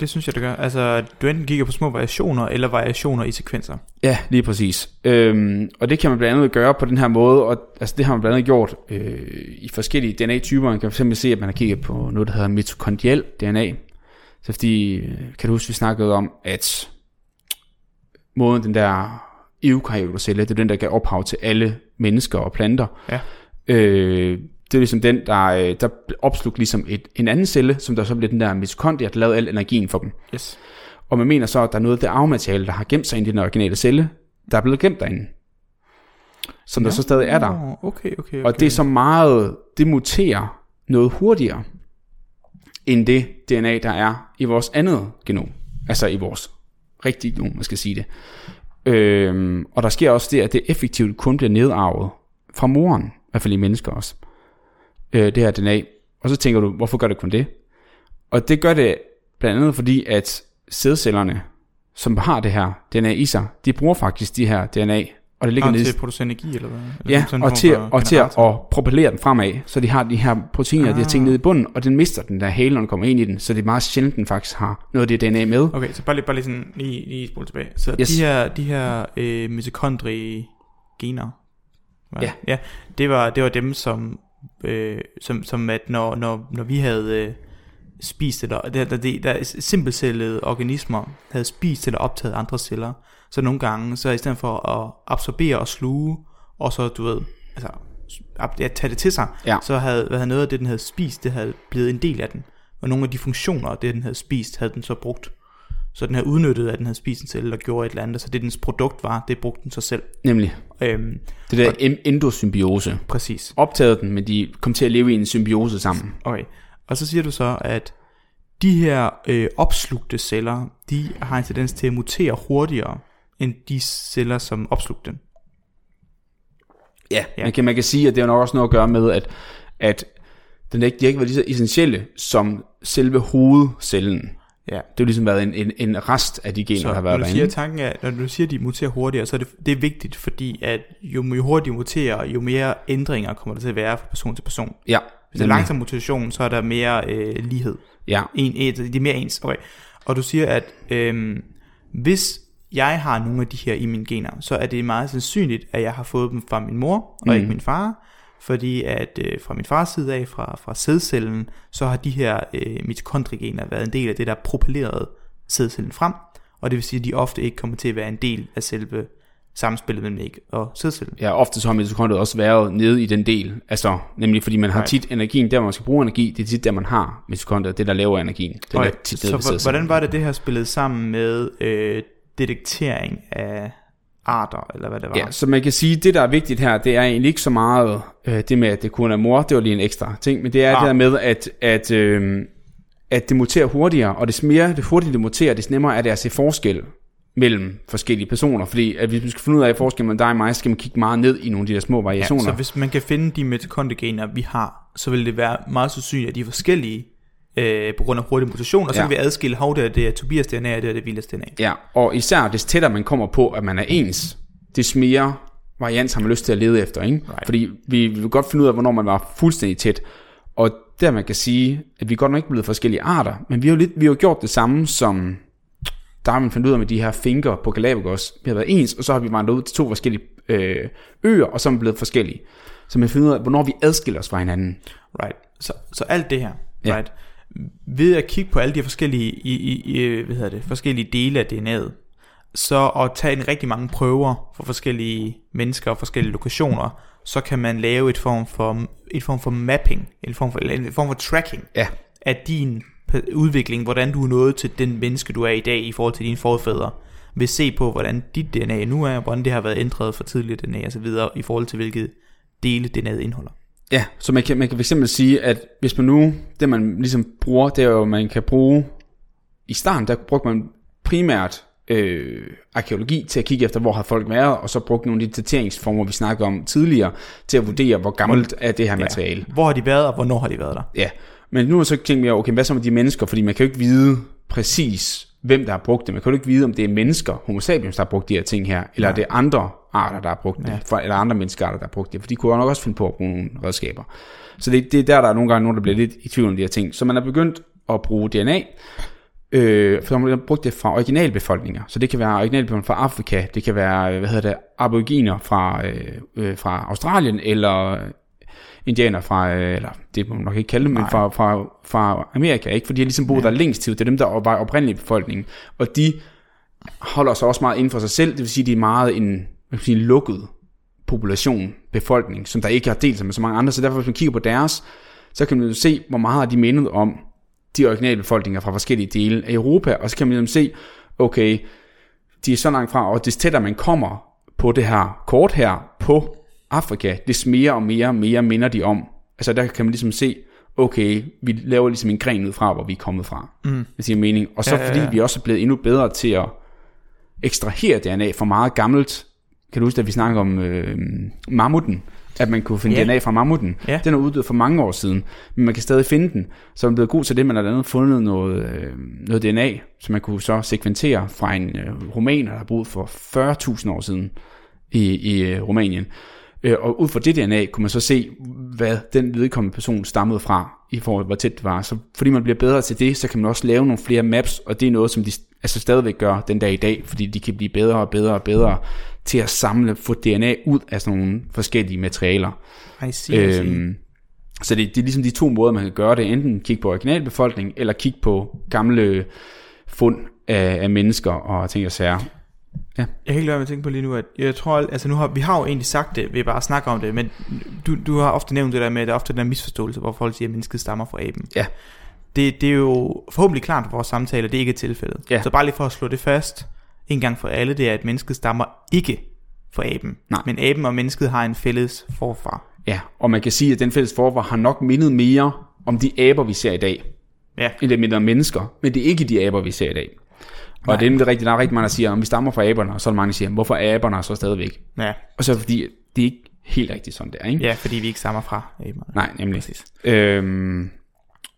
det synes jeg, det gør. Altså, du enten kigger på små variationer, eller variationer i sekvenser. Ja, lige præcis. Øhm, og det kan man blandt andet gøre på den her måde, og altså, det har man blandt andet gjort øh, i forskellige DNA-typer. Man kan fx se, at man har kigget på noget, der hedder mitokondriel DNA, Så fordi, øh, kan du huske, vi snakkede om, at måden den der eukaryotcelle, det er den, der gav ophav til alle mennesker og planter. Ja. Øh, det er ligesom den, der, øh, der opslugte ligesom et, en anden celle, som der så blev den der mitokondria, der lavede al energien for dem. Yes. Og man mener så, at der er noget af det arvemateriale, der har gemt sig ind i den originale celle, der er blevet gemt derinde. Som der så stadig er der. Okay, okay, okay. Og det er så meget, det muterer noget hurtigere, end det DNA, der er i vores andet genom. Altså i vores rigtige genom, man skal sige det. Øhm, og der sker også det, at det effektivt kun bliver nedarvet fra moren, i hvert fald i mennesker også, øh, det her DNA. Og så tænker du, hvorfor gør det kun det? Og det gør det blandt andet fordi, at sædcellerne, som har det her DNA i sig, de bruger faktisk de her DNA, og det ligger Og nede til at producere energi, eller hvad? Eller Ja, sådan og til, og til at og propellere den fremad, så de har de her proteiner, ah. de her ting Ah. nede i bunden, og den mister den der hale, når den kommer ind i den, så det er meget sjældent, den faktisk har noget af det DNA med. Okay, så bare lige, bare lige sådan, lige, lige spole tilbage. Så Yes. de her, de her øh, mitokondrie gener, hvad? Ja. ja det, var, det var dem, som, øh, som, som at når, når, når vi havde øh, spist eller der, der, der, der simpelcellede organismer havde spist eller optaget andre celler, så nogle gange, så i stedet for at absorbere og sluge, og så, du ved, altså, ja, tage det til sig, Ja. så havde, hvad havde noget af det, den havde spist, det havde blevet en del af den. Og nogle af de funktioner, det den havde spist, havde den så brugt. Så den havde udnyttet, at den havde spist en celle og gjorde et eller andet, så det dens produkt var, det brugte den sig selv. Nemlig Øhm, det der em- endosymbiose. præcis. Optaget den, men de kom til at leve i en symbiose sammen. Okay. Og så siger du så, at de her øh, opslugte celler, de har en tendens til at mutere hurtigere, end de celler, som opslugte. Ja, Ja. ja. Man, kan, man kan sige, at det har nok også noget at gøre med, at, at den ikke, de har ikke været lige så essentielle som selve hovedcellen. Ja. Det har ligesom været en, en, en rest af de gener, Så der har når været du derinde. siger, tanken er, når du siger, at de muterer hurtigere, så er det, det er vigtigt, fordi at jo, jo hurtigere de muterer, jo mere ændringer kommer der til at være fra person til person. Ja, Hvis det er langsom mutation, så er der mere øh, lighed. Ja, En, et, det er mere ens. Okay. Og du siger, at øhm, hvis jeg har nogle af de her i mine gener, så er det meget sandsynligt, at jeg har fået dem fra min mor, og mm. ikke min far. Fordi at øh, fra min fars side af, fra, fra sædcellen, så har de her øh, mitokondriegener været en del af det, der propellerede sædcellen frem. Og det vil sige, at de ofte ikke kommer til at være en del af selve samspillet mellem æg og sædcellen. Ja, ofte så har mitokondriet også været nede i den del, altså nemlig fordi man har tit energien, der man skal bruge energi, det er tit der man har mitokondriet, det der laver energien. Det er Okay, tit så der sidder sammen. hvordan var det, det her spillet sammen med øh, detektering af arter, eller hvad det var? Ja, så man kan sige, det der er vigtigt her, det er egentlig ikke så meget øh, det med, at det kun er mor, det var lige en ekstra ting, men det er Ah. det der med, at, at, øh, at det muterer hurtigere, og des mere det hurtigt det muterer, des nemmere er det at se forskel mellem forskellige personer, fordi at hvis man skal finde ud af forskellen mellem dig og mig, skal man kigge meget ned i nogle af de der små Ja, variationer. så hvis man kan finde de mitokondriegener, vi har, så vil det være meget sandsynligt, at de er forskellige øh, på grund af hurtig mutation, og så Ja. kan vi adskille, hov, det er, det er Tobias DNA, og det er det Vilas DNA. Ja, og især des tættere man kommer på, at man er ens, des mere varians har man lyst til at lede efter, ikke? Right. Fordi vi vil godt finde ud af, hvornår man var fuldstændig tæt. Og der man kan sige, at vi er godt nok ikke blevet forskellige arter, men vi har jo, lidt, vi har jo gjort det samme som Darwin fandt ud af med de her finker på Galapagos. Vi har været ens, og så har vi vandret ud til to forskellige øh, øer, og så er vi blevet forskellige. Så man finder ud af, hvornår vi adskiller os fra hinanden. Right. Så, så alt det her, Ja. Ved at kigge på alle de forskellige, i, i, i, hvad hedder det, forskellige dele af DNA'et, så at tage en rigtig mange prøver for forskellige mennesker og forskellige lokationer, så kan man lave et form for, et form for mapping, en form for, en form for tracking Ja, af din udvikling, hvordan du er nået til den menneske, du er i dag i forhold til dine forfædre, vil se på, hvordan dit DNA nu er, hvordan det har været ændret fra tidligere DNA videre, i forhold til hvilket dele DNA'et indeholder. Ja, så man kan, man kan fx sige, at hvis man nu, det man ligesom bruger, det er jo, man kan bruge, i starten, der brugte man primært øh, arkeologi til at kigge efter, hvor har folk været, og så brugte nogle af de dateringsformer, vi snakkede om tidligere, til at vurdere, hvor gammelt er det her materiale. Hvor har de været, og hvornår har de været der? Ja, men nu er så tænkt mere, okay, hvad så med de mennesker, fordi man kan jo ikke vide præcis, hvem der har brugt det. Man kan jo ikke vide, om det er mennesker, homo sapiens, der har brugt de her ting her, eller Nej. det er andre arter, der har brugt det, Ja. for, eller andre menneskearter, der har brugt det, for de kunne jo nok også finde på at bruge nogle redskaber. Så det, det er der, der er nogle gange nogen, der bliver lidt i tvivl om de her ting. Så man er begyndt at bruge DNA, øh, for man har brugt det fra originalbefolkninger. Så det kan være originalbefolkninger fra Afrika, det kan være, hvad hedder det, aboriginer fra, øh, øh, fra Australien, eller indianer fra, øh, eller det må man nok ikke kalde dem, men fra, fra, fra Amerika, ikke? fordi de har ligesom boet ja. der længst tid. Det er dem, der var oprindelige befolkning. Og de holder sig også meget inden for sig selv, det vil sige, de er meget en, man sige, lukket population, befolkning, som der ikke har delt sig med så mange andre. Så derfor, hvis man kigger på deres, så kan man jo se, hvor meget har de mindet om de originale befolkninger fra forskellige dele af Europa, og så kan man ligesom se, okay, de er så langt fra, og des tættere man kommer på det her kort her, på Afrika, des mere og mere og mere minder de om. Altså der kan man ligesom se, okay, vi laver ligesom en gren ud fra, hvor vi er kommet fra. Mm. Det siger mening. Og så Ja, ja, fordi ja. vi også er blevet endnu bedre til at ekstrahere DNA fra meget gammelt, kan du huske, at vi snakkede om øh, mammuten, at man kunne finde Ja. DNA fra mammuten. Ja. Den er uddød for mange år siden, men man kan stadig finde den. Så man er blevet god til det, man har andet fundet noget, øh, noget DNA, som man kunne så sekventere fra en øh, romaner, der har boet for 40.000 år siden i, i øh, Rumænien. Øh, og ud fra det DNA kunne man så se, hvad den vedkommende person stammede fra, i forhold til hvor tæt det var. Så fordi man bliver bedre til det, så kan man også lave nogle flere maps, og det er noget, som de altså stadigvæk gør den dag i dag, fordi de kan blive bedre og bedre og bedre til at samle, få DNA ud af sådan nogle forskellige materialer. I see, I see. Øhm, så det, det er ligesom de to måder, man kan gøre det. Enten kigge på originalbefolkningen, eller kigge på gamle fund af, af mennesker og ting og sager. Jeg kan ikke lade være med at tænke på lige nu, at jeg tror, altså nu har, vi har jo egentlig sagt det, vi bare snakker om det, men du, du har ofte nævnt det der med, at der er ofte den der misforståelse, hvor folk siger, at mennesket stammer fra aben. Ja. Det, det er jo forhåbentlig klart for vores samtale, at det ikke er tilfældet. Ja. Så bare lige for at slå det fast, en gang for alle, det er, at mennesket stammer ikke fra aben. Nej. Men aben og mennesket har en fælles forfar. Ja, og man kan sige, at den fælles forvar har nok mindet mere om de aber, vi ser i dag, Ja, end det minder om mennesker. Men det er ikke de aber, vi ser i dag. Og Nej. det er nemlig rigtigt, der er rigtig mange, der siger, om vi stammer fra aberne, og så er der mange, der siger, hvorfor er aberne så stadigvæk? ja, Og så det fordi, det er ikke helt rigtigt sådan der, ikke? ja, fordi vi ikke stammer fra aberne. Nej, nemlig. Præcis. Øhm,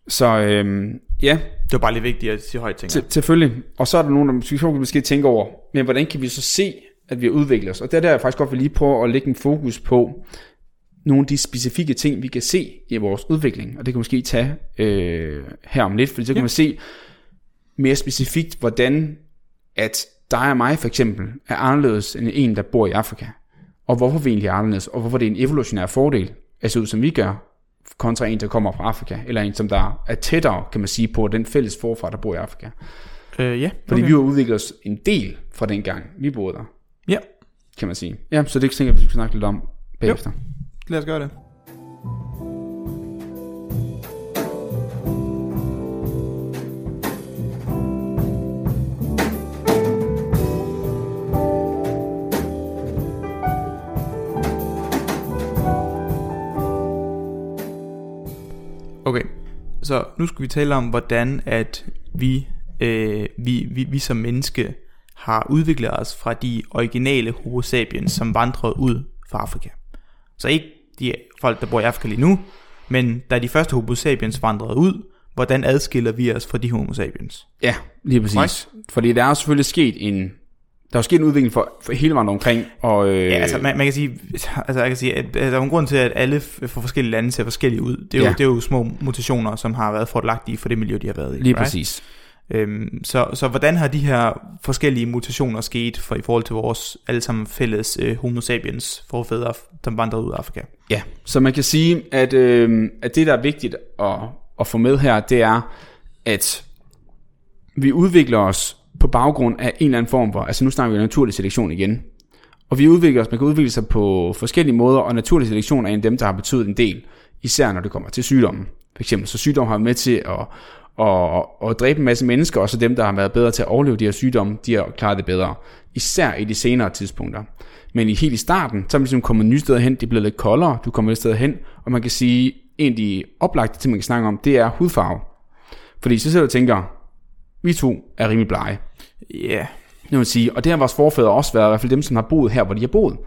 så øhm, ja, Det var bare lige vigtigt at sige højt, tænker jeg. Selvfølgelig. Og så er der nogen, der måske, måske tænker over, men hvordan kan vi så se, at vi har udviklet os? Og der er der jeg faktisk godt vil lige prøve at lægge en fokus på nogle af de specifikke ting, vi kan se i vores udvikling. Og det kan måske tage øh, her om lidt, fordi så kan Ja. man se mere specifikt, hvordan at dig og mig for eksempel er anderledes end en, der bor i Afrika. Og hvorfor vi egentlig er anderledes, og hvorfor det er en evolutionær fordel, altså ud som vi gør, kontra en, der kommer fra Afrika, eller en, som der er tættere, kan man sige, på den fælles forfar, der bor i Afrika. Øh, ja, Fordi okay. vi har udviklet os en del fra den gang, vi boede der, Ja, kan man sige. Ja, så det tænker jeg, vi skal snakke lidt om bagefter. lad os gøre det. Så nu skal vi tale om, hvordan at vi, øh, vi, vi, vi som menneske har udviklet os fra de originale Homo sapiens, som vandrede ud fra Afrika. Så ikke de folk, der bor i Afrika lige nu, men da de første Homo sapiens vandrede ud, hvordan adskiller vi os fra de Homo sapiens? Ja, lige præcis. Right. Fordi der er selvfølgelig sket en, der er sket en udvikling for, for hele vejen omkring, og øh, Ja, altså man, man kan sige, altså jeg kan sige, at, at der er en grund til, at alle fra forskellige lande ser forskellige ud. Det er, jo, Ja. det er jo små mutationer, som har været fordelagtige for det miljø, de har været i. lige præcis. Øhm, så, så hvordan har de her forskellige mutationer sket for i forhold til vores allesammen fælles øh, homo sapiens forfædre, der vandrede ud af Afrika? Ja, så man kan sige, at, øh, at det, der er vigtigt at, at få med her, det er, at vi udvikler os på baggrund af en eller anden form for, altså nu snakker vi om naturlig selektion igen, og vi udvikler os, man kan udvikle sig på forskellige måder, og naturlig selektion er en af dem, der har betydet en del, især når det kommer til sygdommen. For eksempel, så sygdom har været med til at, at, at dræbe en masse mennesker, og så dem, der har været bedre til at overleve de her sygdomme, de har klaret det bedre. Især i de senere tidspunkter. Men i helt i starten, så er man ligesom kommet nye steder hen, det er blevet lidt koldere, du kommer et sted hen, og man kan sige, en af de oplagte ting, man kan snakke om, det er hudfarve. Fordi så sidder du og tænker, vi to er rimelig blege. Ja, yeah. Det vil sige, og det har vores forfædre også været, i hvert fald dem, som har boet her, hvor de har boet.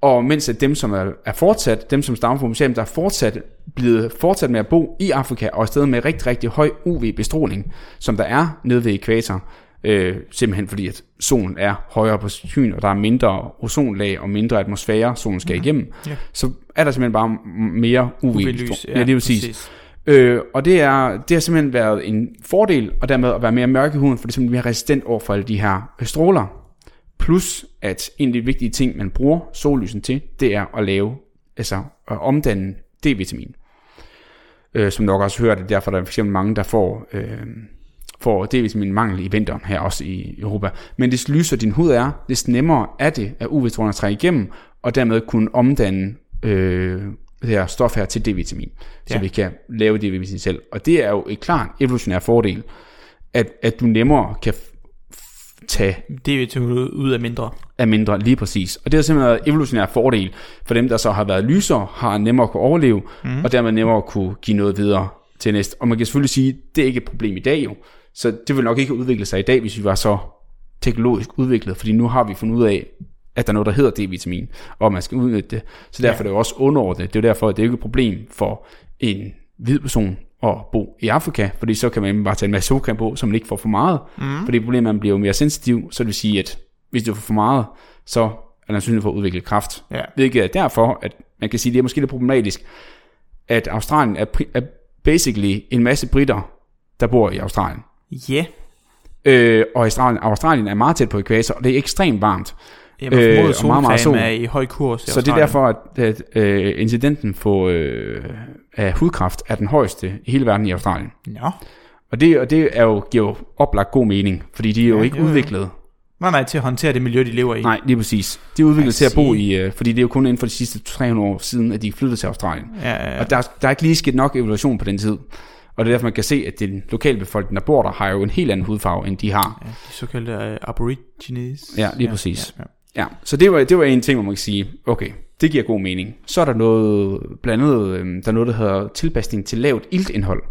Og mens at dem, som er, er fortsat, dem som stammer fra museum, der er fortsat blevet fortsat med at bo i Afrika, og i stedet med rigtig, rigtig høj UV-bestråling, som der er nede ved ekvator, øh, simpelthen fordi, at solen er højere på skyen, og der er mindre ozonlag og mindre atmosfære, solen skal igennem, Ja. så er der simpelthen bare mere UV. UV-lys. ja, det er præcis. Øh, og det, er, det har simpelthen været en fordel, og dermed at være mere mørk i huden, for det er simpelthen mere resistent over for alle de her øh, stråler. Plus, at en af de vigtige ting, man bruger sollysen til, det er at lave altså at omdanne D-vitamin. Øh, som nok også hørt, det er derfor der er for eksempel mange, der får, øh, får D-vitamin mangel i vinteren her også i Europa. Men des lysere din hud er, des nemmere er det, at UV-strålerne trækker igennem, og dermed kunne omdanne øh, det her stof her til D-vitamin, så Ja. vi kan lave D-vitamin selv. Og det er jo et klart evolutionær fordel, at, at du nemmere kan tage jo ud af mindre. er mindre lige præcis. Og det har simpelthen været evolutionær fordel for dem, der så har været lysere, har nemmere kunne overleve, mm. og dermed nemmere kunne give noget videre til næste. Og man kan selvfølgelig sige, det er ikke et problem i dag jo. Så det vil nok ikke udvikle sig i dag, hvis vi var så teknologisk udviklet, fordi nu har vi fundet ud af, at der er noget, der hedder D-vitamin, og man skal udnytte det. Så derfor ja. er det jo også underordnet. Det er jo derfor, at det er ikke et problem for en hvid person at bo i Afrika, fordi så kan man bare tage en masse solcreme på, så man ikke får for meget. Mm. Fordi problemet er, at man bliver jo mere sensitiv, så det vil sige, at hvis du får for meget, så er der sandsynlighed for at udvikle kræft. Ja. Hvilket er derfor, at man kan sige, at det er måske lidt problematisk, at Australien er, er basically en masse britter, der bor i Australien. Ja. Øh, og Australien, Australien er meget tæt på ekvator, og det er ekstremt varmt. Jamen, Øh, og meget, meget sol. er i høj kurs i Så det er derfor, at, at øh, incidenten for, øh, af hudkræft er den højeste i hele verden i Australien. Nå. Og det, og det er jo, giver jo oplagt god mening, fordi de er jo Ja, ikke jo, udviklet. Nej, nej, til at håndtere det miljø, de lever i. Nej, lige præcis. De er udviklet til at bo i, øh, fordi det er jo kun inden for de sidste 300 år siden, at de flyttede til Australien. Ja, ja, ja. Og der, der er ikke lige sket nok evolution på den tid. Og det er derfor, man kan se, at den lokale befolkning, der bor der, har jo en helt anden hudfarve, end de har. ja de såkaldte uh, aborigines. Ja, lige præcis. Ja, ja. Ja, så det var, det var en ting, hvor man kan sige, okay, det giver god mening. Så er der noget, blandt andet, øh, der er noget, der hedder tilpasning til lavt iltindhold.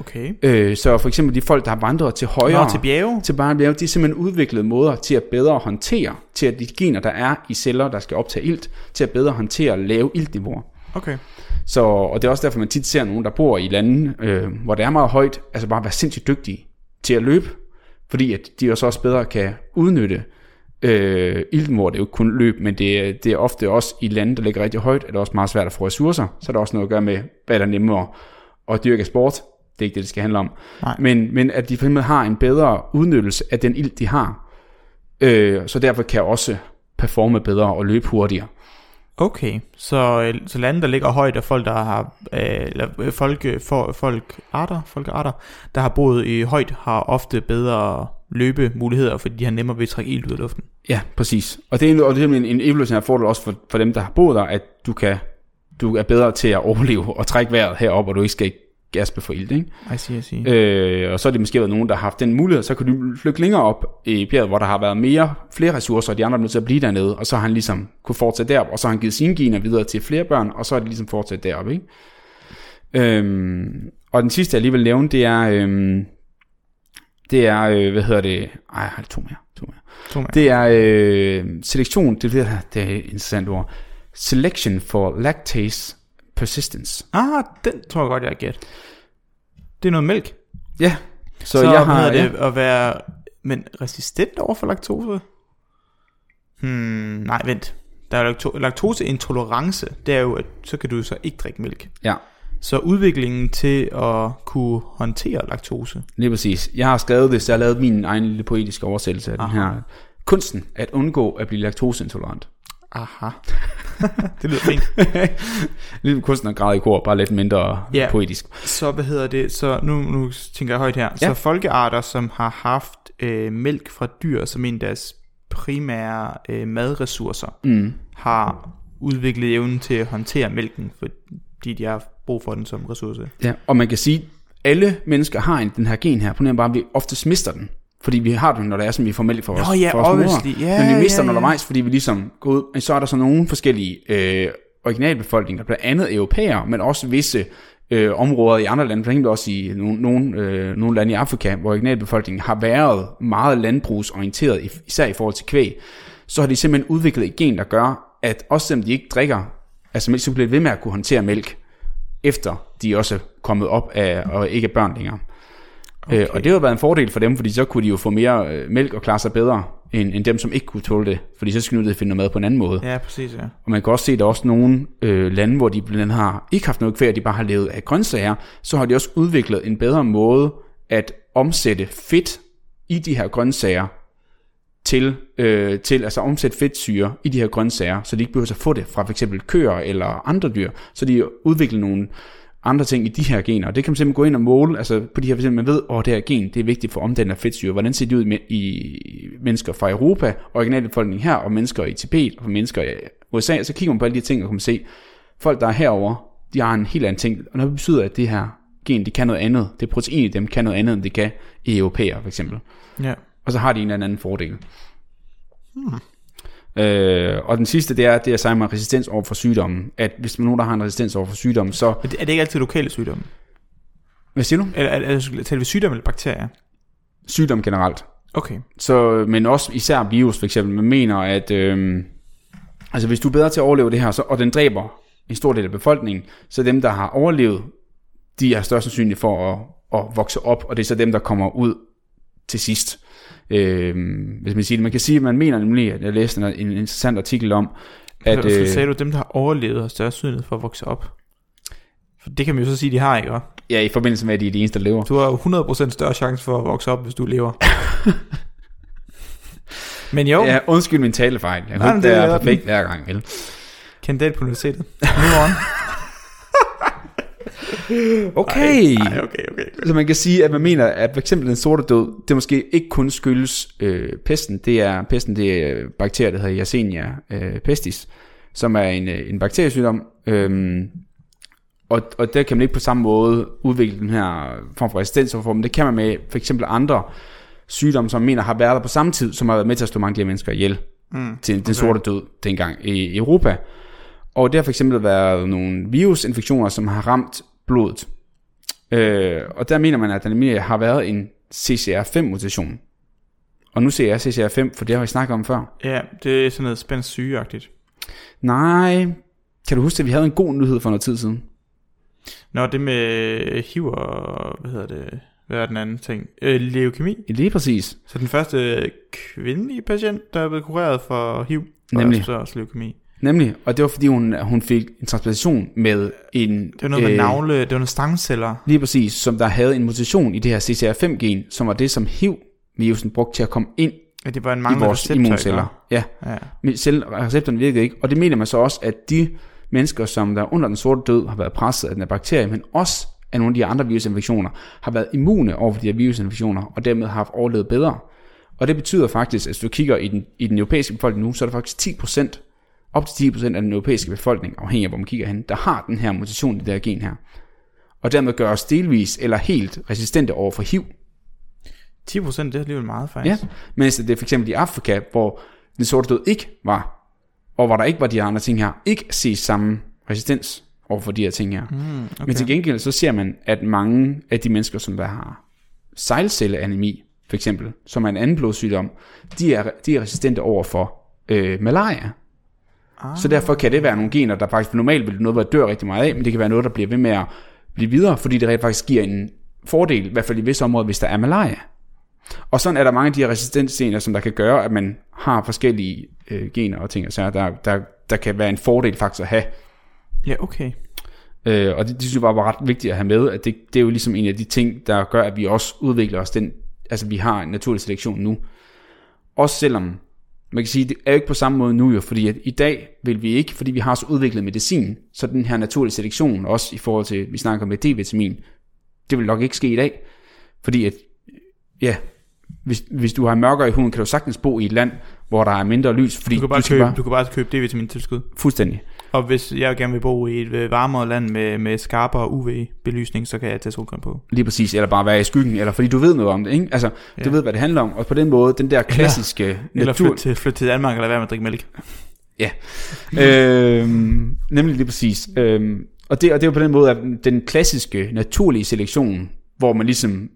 Okay. Øh, så for eksempel de folk, der har vandret til højere, Nå, til bjerge. til bare bjerge, de er simpelthen udviklet måder til at bedre håndtere, til at de gener, der er i celler, der skal optage ilt, til at bedre håndtere lave iltniveauer. Okay. Så, og det er også derfor, man tit ser nogen, der bor i lande, øh, hvor det er meget højt, altså bare være sindssygt dygtige til at løbe, fordi at de også også bedre kan udnytte øh, ilten, hvor det er jo ikke kun løb, men det, er- det er ofte også i lande, der ligger rigtig højt, er det også meget svært at få ressourcer, så er der også noget at gøre med, hvad der er nemmere at dyrke sport. Det er ikke det, det skal handle om. Nej. Men, men at de for eksempel har en bedre udnyttelse af den ilt, de har. Øh, så derfor kan også performe bedre og løbe hurtigere. Okay, så, øh, så lande, der ligger højt, er folk, der har, øh, eller øh, folk, øh, for, folk, arter, folkarter, der har boet i højt, har ofte bedre løbemuligheder, fordi de har nemmere ved at trække ild ud af luften. Ja, præcis. Og det er, og det er en, en evolutionær fordel også for, for dem, der har boet der, at du, kan, du er bedre til at overleve og trække vejret herop, og du ikke skal gaspe for ild. Ikke? I see, I see. Øh, og så er det måske været nogen, der har haft den mulighed, så kan du flygte længere op i bjerget, hvor der har været mere, flere ressourcer, og de andre er nødt til at blive dernede, og så har han ligesom kunne fortsætte derop, og så har han givet sine gener videre til flere børn, og så er det ligesom fortsat deroppe. Ikke? Øhm, og den sidste, jeg lige vil nævne, det er, øhm, det er, øh, hvad hedder det, ej, jeg har to mere, to mere. To mand. Det er øh, selektion, det, det, det er et interessant ord. Selection for lactase persistence. Ah, den tror jeg godt, jeg har gæt. Det er noget mælk. Ja, så, Så, så jeg har... det Ja, at være men resistent over for laktose? Hmm, nej, vent. Der er lakto- laktoseintolerance. Det er jo, at så kan du så ikke drikke mælk. ja, Så udviklingen til at kunne håndtere laktose. lige præcis. Jeg har skrevet det, så jeg har lavet min egen lille poetiske oversættelse af den Aha. her. Kunsten at undgå at blive laktoseintolerant. Aha. *laughs* det lyder fint. *laughs* Lidt kunsten at græde i kor, bare lidt mindre Ja. poetisk. Så hvad hedder det? Så nu, nu tænker jeg højt her. Ja. Så folkearter, som har haft øh, mælk fra dyr som en af deres primære øh, madressourcer, Mm. har udviklet evnen til at håndtere mælken, fordi de har brug for den som ressource. Ja, og man kan sige, alle mennesker har en, den her gen her, på bare, at vi ofte mister den. Fordi vi har den, når det er, som vi får mælk fra vores, Nå ja, fra vores mor. Ja, Men vi mister ja, den undervejs, fordi vi ligesom går ud. Så er der så nogle forskellige øh, originalbefolkninger, blandt andet europæere, men også visse øh, områder i andre lande, for eksempel også i nogle, nogle, øh, nogle lande i Afrika, hvor originalbefolkningen har været meget landbrugsorienteret, især i forhold til kvæg, så har de simpelthen udviklet et gen, der gør, at også selvom de ikke drikker, altså mælk, så bliver ved med at kunne håndtere mælk, efter de også er kommet op af, og ikke er børn længere. Okay. Øh, og det har været en fordel for dem, fordi så kunne de jo få mere øh, mælk og klare sig bedre, end, end dem, som ikke kunne tåle det. Fordi så skulle de finde noget mad på en anden måde. Ja. Ja, præcis, ja. Og man kan også se, at der er også nogle øh, lande, hvor de blandt andet har ikke haft noget kvæg, de bare har levet af grøntsager, så har de også udviklet en bedre måde at omsætte fedt i de her grøntsager, til, øh, til altså omsætte fedtsyre i de her grøntsager, så de ikke behøver at få det fra f.eks. køer eller andre dyr, så de udvikler nogle andre ting i de her gener. Og det kan man simpelthen gå ind og måle, altså på de her, for eksempel, man ved, at det her gen, det er vigtigt for omdannelse af fedtsyre. Hvordan ser det ud i, i mennesker fra Europa, originalbefolkningen her, og mennesker i Tibet, og mennesker i USA, så kigger man på alle de ting, og kan man se, folk der er herover, de har en helt anden ting, og det betyder, at det her gen, det kan noget andet. Det protein i dem kan noget andet, end det kan i europæer, for eksempel. Ja. Og så har de en eller anden fordel. Hmm. Øh, og den sidste, det er, det er sig med resistens over for sygdommen. At hvis man nogen, der har en resistens over for sygdommen, så... Er det, er det ikke altid lokale sygdomme? Hvad siger du? Eller er, er, er, taler vi sygdomme eller bakterier? Sygdom generelt. Okay. Så, men også især virus for eksempel. Man mener, at øh, altså hvis du er bedre til at overleve det her, så, og den dræber en stor del af befolkningen, så dem, der har overlevet, de er størst sandsynligt for at, at vokse op, og det er så dem, der kommer ud til sidst. Øh, hvis man siger det. Man kan sige, at man mener nemlig, at jeg læste en, en interessant artikel om, at... Så, øh, sagde du, dem, der har overlevet, har størst sandsynlighed for at vokse op? For det kan man jo så sige, de har, ikke? Ja, i forbindelse med, at de er de eneste, der lever. Du har jo 100% større chance for at vokse op, hvis du lever. *laughs* Men jo. Ja, undskyld min talefejl. Jeg Nej, det er perfekt hver gang, vel? Kandidat på universitetet. Nu on. *laughs* Okay. Ej, ej, okay, okay. Så man kan sige, at man mener, at for eksempel den sorte død, det måske ikke kun skyldes øh, pesten. Det er pesten, det er bakterier, der hedder Yersinia øh, pestis, som er en, øh, en bakteriesygdom. Øhm, og, og der kan man ikke på samme måde udvikle den her form for resistens overfor, men det kan man med for eksempel andre sygdomme, som man mener har været der på samme tid, som har været med til at slå mange af de her mennesker ihjel mm, til okay. den sorte død dengang i Europa. Og der har for eksempel været nogle virusinfektioner, som har ramt blodet. Øh, og der mener man, at der har været en CCR5-mutation. Og nu ser jeg CCR5, for det har vi snakket om før. Ja, det er sådan noget spændt sygeagtigt. Nej, kan du huske, at vi havde en god nyhed for noget tid siden? Nå, det med HIV og, hvad hedder det, hvad er den anden ting? Øh, leukemi. Lige præcis. Så den første kvindelige patient, der er blevet kureret for HIV, Nemlig. og også leukemi. Nemlig, og det var fordi hun, hun fik en transplantation med en... Det var noget øh, med navle, det var nogle stangceller. Lige præcis, som der havde en mutation i det her CCR5-gen, som var det, som HIV-virusen brugte til at komme ind ja, det var en i vores immunceller. Ja, ja. Men selv receptoren virkede ikke, og det mener man så også, at de mennesker, som der under den sorte død har været presset af den her bakterie, men også af nogle af de andre virusinfektioner, har været immune over for de her virusinfektioner, og dermed har haft overlevet bedre. Og det betyder faktisk, at hvis du kigger i den, i den europæiske befolkning nu, så er der faktisk 10% op til 10% af den europæiske befolkning, afhængig af hvor man kigger hen, der har den her mutation i det her gen her. Og dermed gør os delvis eller helt resistente over for HIV. 10% det er alligevel meget faktisk. Ja, mens det er for eksempel i Afrika, hvor den sorte død ikke var, og hvor der ikke var de andre ting her, ikke ses samme resistens over for de her ting her. Mm, okay. Men til gengæld så ser man, at mange af de mennesker, som der har sejlcelleanemi, for eksempel, som er en anden blodsygdom, de er, de er resistente over for øh, malaria. Ah. Så derfor kan det være nogle gener, der faktisk normalt vil noget, der dør rigtig meget af, men det kan være noget, der bliver ved med at blive videre, fordi det rent faktisk giver en fordel, i hvert fald i visse områder, hvis der er malaria. Og sådan er der mange af de her resistensgener, som der kan gøre, at man har forskellige øh, gener og ting, så der, der, der kan være en fordel faktisk at have. Ja, okay. Øh, og det, det synes jeg bare var ret vigtigt at have med, at det, det er jo ligesom en af de ting, der gør, at vi også udvikler os den, altså vi har en naturlig selektion nu. Også selvom man kan sige, det er jo ikke på samme måde nu jo, fordi at i dag vil vi ikke, fordi vi har så udviklet medicin, så den her naturlige selektion, også i forhold til, vi snakker om D-vitamin, det vil nok ikke ske i dag. Fordi at, ja, hvis, hvis du har mørkere i huden, kan du sagtens bo i et land, hvor der er mindre lys. Fordi du, kan bare du, købe, bare, du kan bare købe D-vitamin tilskud. Fuldstændig. Og hvis jeg gerne vil bo i et øh, varmere land med, med skarpere UV-belysning, så kan jeg tage solcreme på. Lige præcis, eller bare være i skyggen, eller fordi du ved noget om det, ikke? Altså, ja. du ved, hvad det handler om, og på den måde, den der klassiske eller, natur... Eller flytte til, flyt til Danmark, eller være med at drikke mælk. Ja, øhm, nemlig lige præcis. Øhm, og, det, og det er jo på den måde, at den klassiske, naturlige selektion, hvor man ligesom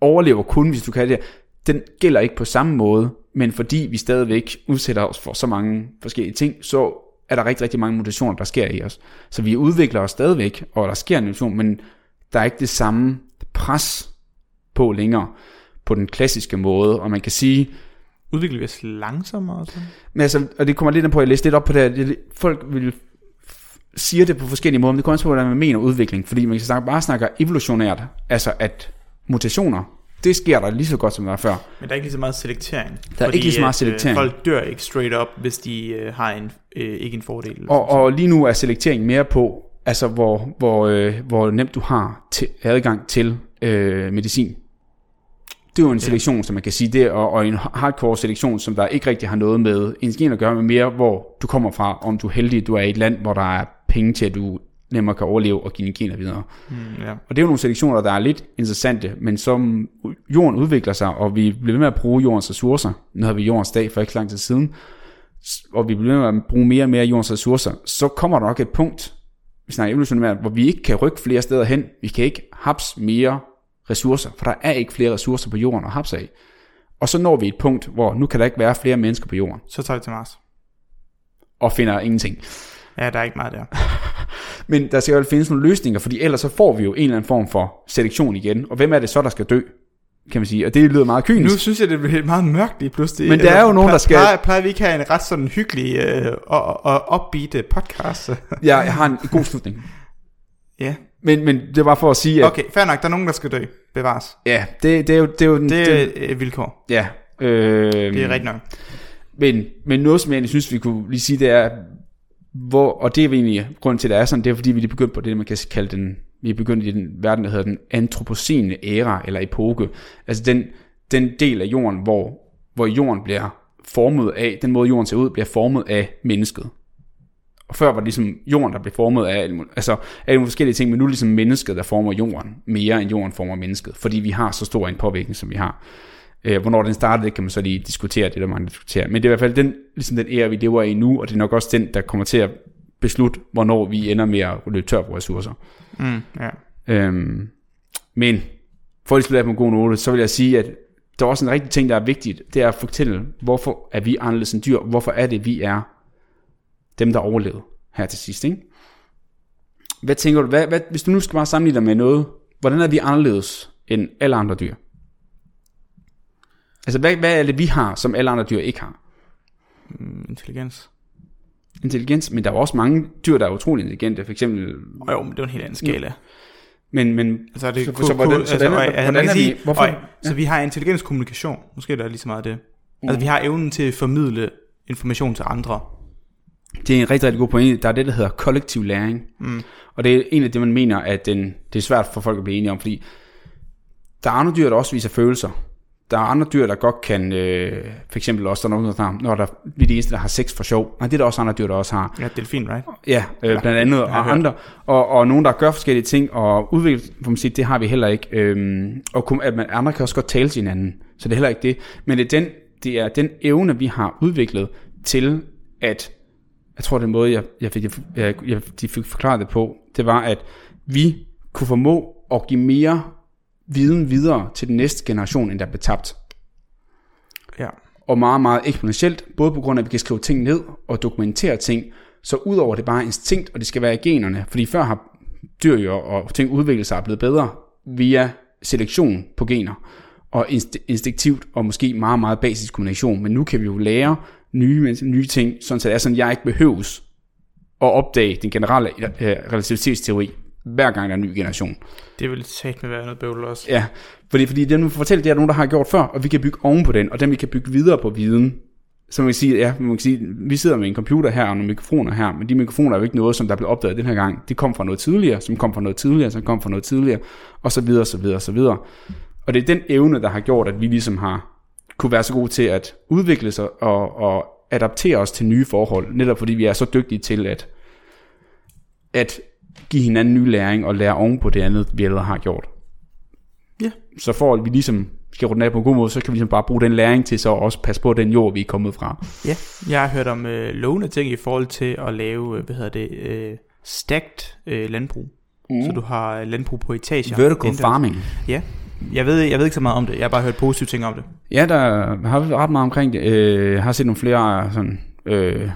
overlever kun, hvis du kan det, den gælder ikke på samme måde, men fordi vi stadigvæk udsætter os for så mange forskellige ting, så er der rigtig, rigtig mange mutationer, der sker i os. Så vi udvikler os stadigvæk, og der sker en mutation, men der er ikke det samme pres på længere, på den klassiske måde, og man kan sige... Udvikler vi os langsommere? Så? Men altså, og det kommer lidt ind på, at jeg læste lidt op på det, folk vil siger det på forskellige måder, men det kommer også på, hvordan man mener udvikling, fordi man kan snakke, bare snakke evolutionært, altså at mutationer Det sker der lige så godt, som der var før. Men der er ikke lige så meget selektering. Der er ikke lige så meget at, øh, selektering. Folk dør ikke straight up, hvis de øh, har en, øh, ikke en fordel. Og, og lige nu er selektering mere på, altså hvor, hvor, øh, hvor nemt du har til, adgang til øh, medicin. Det er jo en selektion, som man kan sige, det og, og en hardcore selektion, som der ikke rigtig har noget med insulin at gøre, men mere hvor du kommer fra, om du er heldig, at du er i et land, hvor der er penge til, at du nemmere kan overleve og give gener videre. Mm, ja. Og det er jo nogle selektioner, der er lidt interessante, men som jorden udvikler sig, og vi bliver ved med at bruge jordens ressourcer, nu havde vi jordens dag for ikke så lang tid siden, og vi bliver ved med at bruge mere og mere jordens ressourcer, så kommer der nok et punkt, vi snakker evolutionært, hvor vi ikke kan rykke flere steder hen. Vi kan ikke haps mere ressourcer, for der er ikke flere ressourcer på jorden at hapse af. Og så når vi et punkt, hvor nu kan der ikke være flere mennesker på jorden, Så tager vi til Mars. og finder ingenting. Ja, der er ikke meget der. Men der skal jo findes nogle løsninger, fordi ellers så får vi jo en eller anden form for selektion igen. Og hvem er det så, der skal dø? Kan man sige. Og det lyder meget kynisk. Nu synes jeg, det bliver meget mørkt lige pludselig. Men der er jo nogen, der skal- Plejer, plejer vi ikke have en ret sådan hyggelig øh, og, og upbeat øh, podcast? Jeg, jeg har en god slutning. *laughs* ja. Men, men det var for at sige, at Okay, fair nok. Der er nogen, der skal dø. Bevares. ja, det, det er jo... Det er jo Det er et vilkår. ja, øh, Det er rigtigt nok. Men, men noget, som jeg egentlig synes, vi kunne lige sige, det er, hvor, og det er egentlig grund til, at det er sådan, det er fordi, vi er begyndt på det, man kan kalde den, vi er begyndt i den verden, der hedder den antropocene æra, eller epoke. Altså den, den del af jorden, hvor, hvor jorden bliver formet af, den måde jorden ser ud, bliver formet af mennesket. Og før var det ligesom jorden, der blev formet af, alle altså af nogle forskellige ting, men nu er det ligesom mennesket, der former jorden, mere end jorden former mennesket, fordi vi har så stor en påvirkning, som vi har. Øh, hvornår den startede, kan man så lige diskutere, det er der mange, diskuterer. Men det er i hvert fald den, ligesom den ære, vi lever i nu, og det er nok også den, der kommer til at beslutte, hvornår vi ender med at løbe tør på ressourcer. Mm, ja. Øhm, men for at spille på en god note, så vil jeg sige, at der er også en rigtig ting, der er vigtigt, det er at fortælle, hvorfor er vi anderledes end dyr, hvorfor er det, vi er dem, der overlevede her til sidst, ikke? Hvad tænker du, hvad, hvad, hvis du nu skal bare sammenligne dig med noget, hvordan er vi anderledes end alle andre dyr? Altså, hvad, hvad er det, vi har, som alle andre dyr ikke har? Mm, intelligens. Intelligens, men der er jo også mange dyr, der er utrolig intelligente, for eksempel, Og jo, men det er en helt anden skala. men, men Altså, det Så- så, så hvordan- så hvordan altså, hvordan er vi- sige, hvorfor- øj, Så vi har intelligens kommunikation. Måske er der lige så meget af det. Altså, vi har evnen til at formidle information til andre. Det er en rigtig, rigtig god pointe. Der er det, der hedder kollektiv læring. Mm. Og det er en af det, man mener, at den, det er svært for folk at blive enige om, fordi der er andre dyr, der også viser følelser. Der er andre dyr, der godt kan, øh, for eksempel også, der er nogen, der om, når der, vi er de eneste, der har sex for sjov. Nej, det er der også andre dyr, der også har. Ja, delfin, right? Ja, øh, blandt andet, har og andre. Og, og nogen, der gør forskellige ting, og udvikle, for man sige, det har vi heller ikke. Øhm, og kun- at man, andre kan også godt tale til hinanden, så det er heller ikke det. Men det er den, det er den evne, vi har udviklet til, at, jeg tror, den måde, jeg, jeg, fik, jeg, jeg, de fik forklaret det på, det var, at vi kunne formå at give mere viden videre til den næste generation, end der blev tabt. Ja. og meget, meget eksponentielt, både på grund af, at vi kan skrive ting ned og dokumentere ting, så udover det bare er instinkt, og det skal være i generne, fordi før har dyr jo og ting udviklet sig og blevet bedre via selektion på gener, og inst- instinktivt og måske meget, meget basisk kommunikation, men nu kan vi jo lære nye, nye ting, sådan så det er sådan, at jeg ikke behøves at opdage den generelle øh, relativitetsteori, hver gang der er en ny generation. Det vil sagt med være noget bøvl også. Ja, fordi, fordi det, nu fortæller, det er nogen, der har gjort før, og vi kan bygge oven på den, og den vi kan bygge videre på viden. Så man kan sige, ja, man kan sige, vi sidder med en computer her og nogle mikrofoner her, men de mikrofoner er jo ikke noget, som der er blevet opdaget den her gang. Det kom fra noget tidligere, som kom fra noget tidligere, som kom fra noget tidligere, og så videre, så videre, så videre. Og det er den evne, der har gjort, at vi ligesom har kunne være så gode til at udvikle sig og, og adaptere os til nye forhold, netop fordi vi er så dygtige til at, at give hinanden ny læring og lære oven på det andet, vi allerede har gjort. Ja. Så for at vi ligesom skal runde af på en god måde, så kan vi ligesom bare bruge den læring til så også passe på den jord, vi er kommet fra. Ja, jeg har hørt om øh, lovende ting i forhold til at lave, øh, hvad hedder det, øh, stacked øh, landbrug. Mm. Så du har øh, landbrug på etager. Vertical indendørs. farming. Ja, jeg ved, jeg ved ikke så meget om det. Jeg har bare hørt positive ting om det. Ja, der har vi ret meget omkring det. Øh, Jeg har set nogle flere sådan, øh,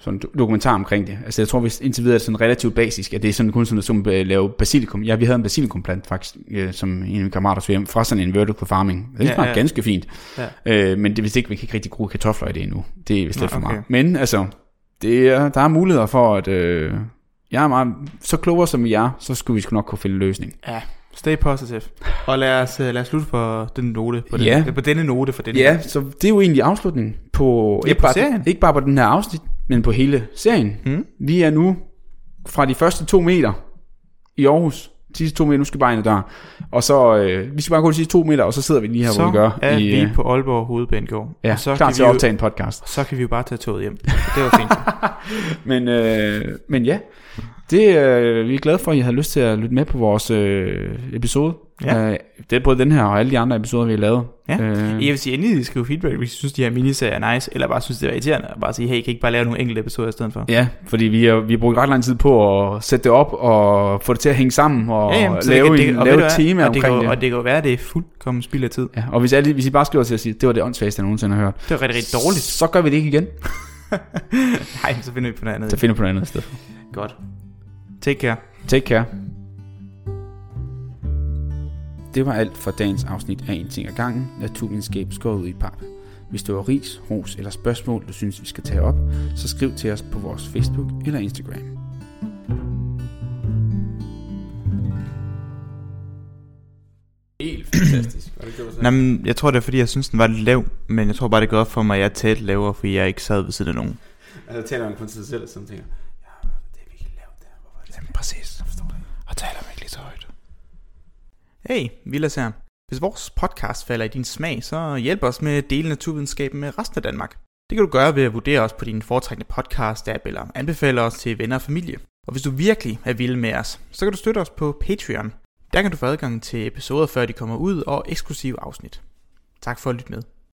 sådan do- dokumentarer omkring det. Altså jeg tror, hvis indtil videre er det sådan relativt basisk, at det er sådan kun sådan som at lave basilikum. Ja, vi havde en basilikum-plant faktisk, øh, som en af mine kammerater tog hjem fra sådan en vertical farming. Det Ja, smager ja. ganske fint. Ja. Øh, men det er vist ikke, vi kan ikke rigtig gode kartofler i det endnu. Det er vist lidt for okay. meget. Men altså, det er, der er muligheder for, at øh, jeg er meget, så klogere som vi er, så skulle vi sgu nok kunne finde en løsning. Ja, Stay positive. Og lad os, øh, lad os slutte på den note. På, den, Ja. på denne note for den Ja, så det er jo egentlig afslutningen på, Ja, ikke, på bare, serien. ikke bare på den her afsnit, men på hele serien. Mm. Vi er nu fra de første to meter i Aarhus. De sidste to meter, nu skal vi bare ind døren. Og så, øh, vi skal bare gå de sidste to meter, og så sidder vi lige her, så hvor vi gør. er i, vi øh, på Aalborg Hovedbanegård. ja, og så klar kan, til vi at jo, optage en podcast. så kan vi jo bare tage toget hjem. Så det var fint. *laughs* Men, øh, men ja, det, øh, vi er glade for, at I har lyst til at lytte med på vores øh, episode. Ja. Øh, det er både den her og alle de andre episoder, vi har lavet. Ja. Øh, Jeg vil sige, endelig skrive feedback, hvis I synes, de her miniserier er nice, eller bare synes, det er irriterende, og bare sige, hey, kan I ikke bare lave nogle enkelte episoder i stedet for? Ja, fordi vi har, vi har brugt ret lang tid på at sætte det op og få det til at hænge sammen og Ja, jamen, lave, det, kan- en, det, og lave ved et tema og det, omkring kan, det. Og det kan jo være, at det er fuldkommen spild af tid. Ja, og hvis, alle, hvis I bare skriver til at sige, det var det åndssvageste, jeg nogensinde har hørt, Det var rigtig, rigtig dårligt. så gør vi det ikke igen. *laughs* Nej, så finder vi på noget andet. Så finder vi på noget andet sted. Godt. Take care. Take care. Det var alt for dagens afsnit af En ting ad gangen, naturvidenskab skåret ud i pap. Hvis du har ris, ros eller spørgsmål, du synes, vi skal tage op, så skriv til os på vores Facebook eller Instagram. Helt fantastisk. Nå, men jeg tror, det er, fordi jeg synes, den var lidt lav, men jeg tror bare, det går op for mig, at jeg tæt lavere, fordi jeg ikke sad ved siden af nogen. Altså, taler man kun til sig selv, som tænker, ja, det er virkelig lavt der. Hvorfor er det Jamen, præcis. Jeg forstår det. Og taler mig ikke lige så højt. Hey, Vilas her. Hvis vores podcast falder i din smag, så hjælp os med at dele naturvidenskaben med resten af Danmark. Det kan du gøre ved at vurdere os på din foretrækkende podcast-app eller anbefale os til venner og familie. Og hvis du virkelig er vild med os, så kan du støtte os på Patreon. Der kan du få adgang til episoder, før de kommer ud, og eksklusive afsnit. Tak for at lytte med.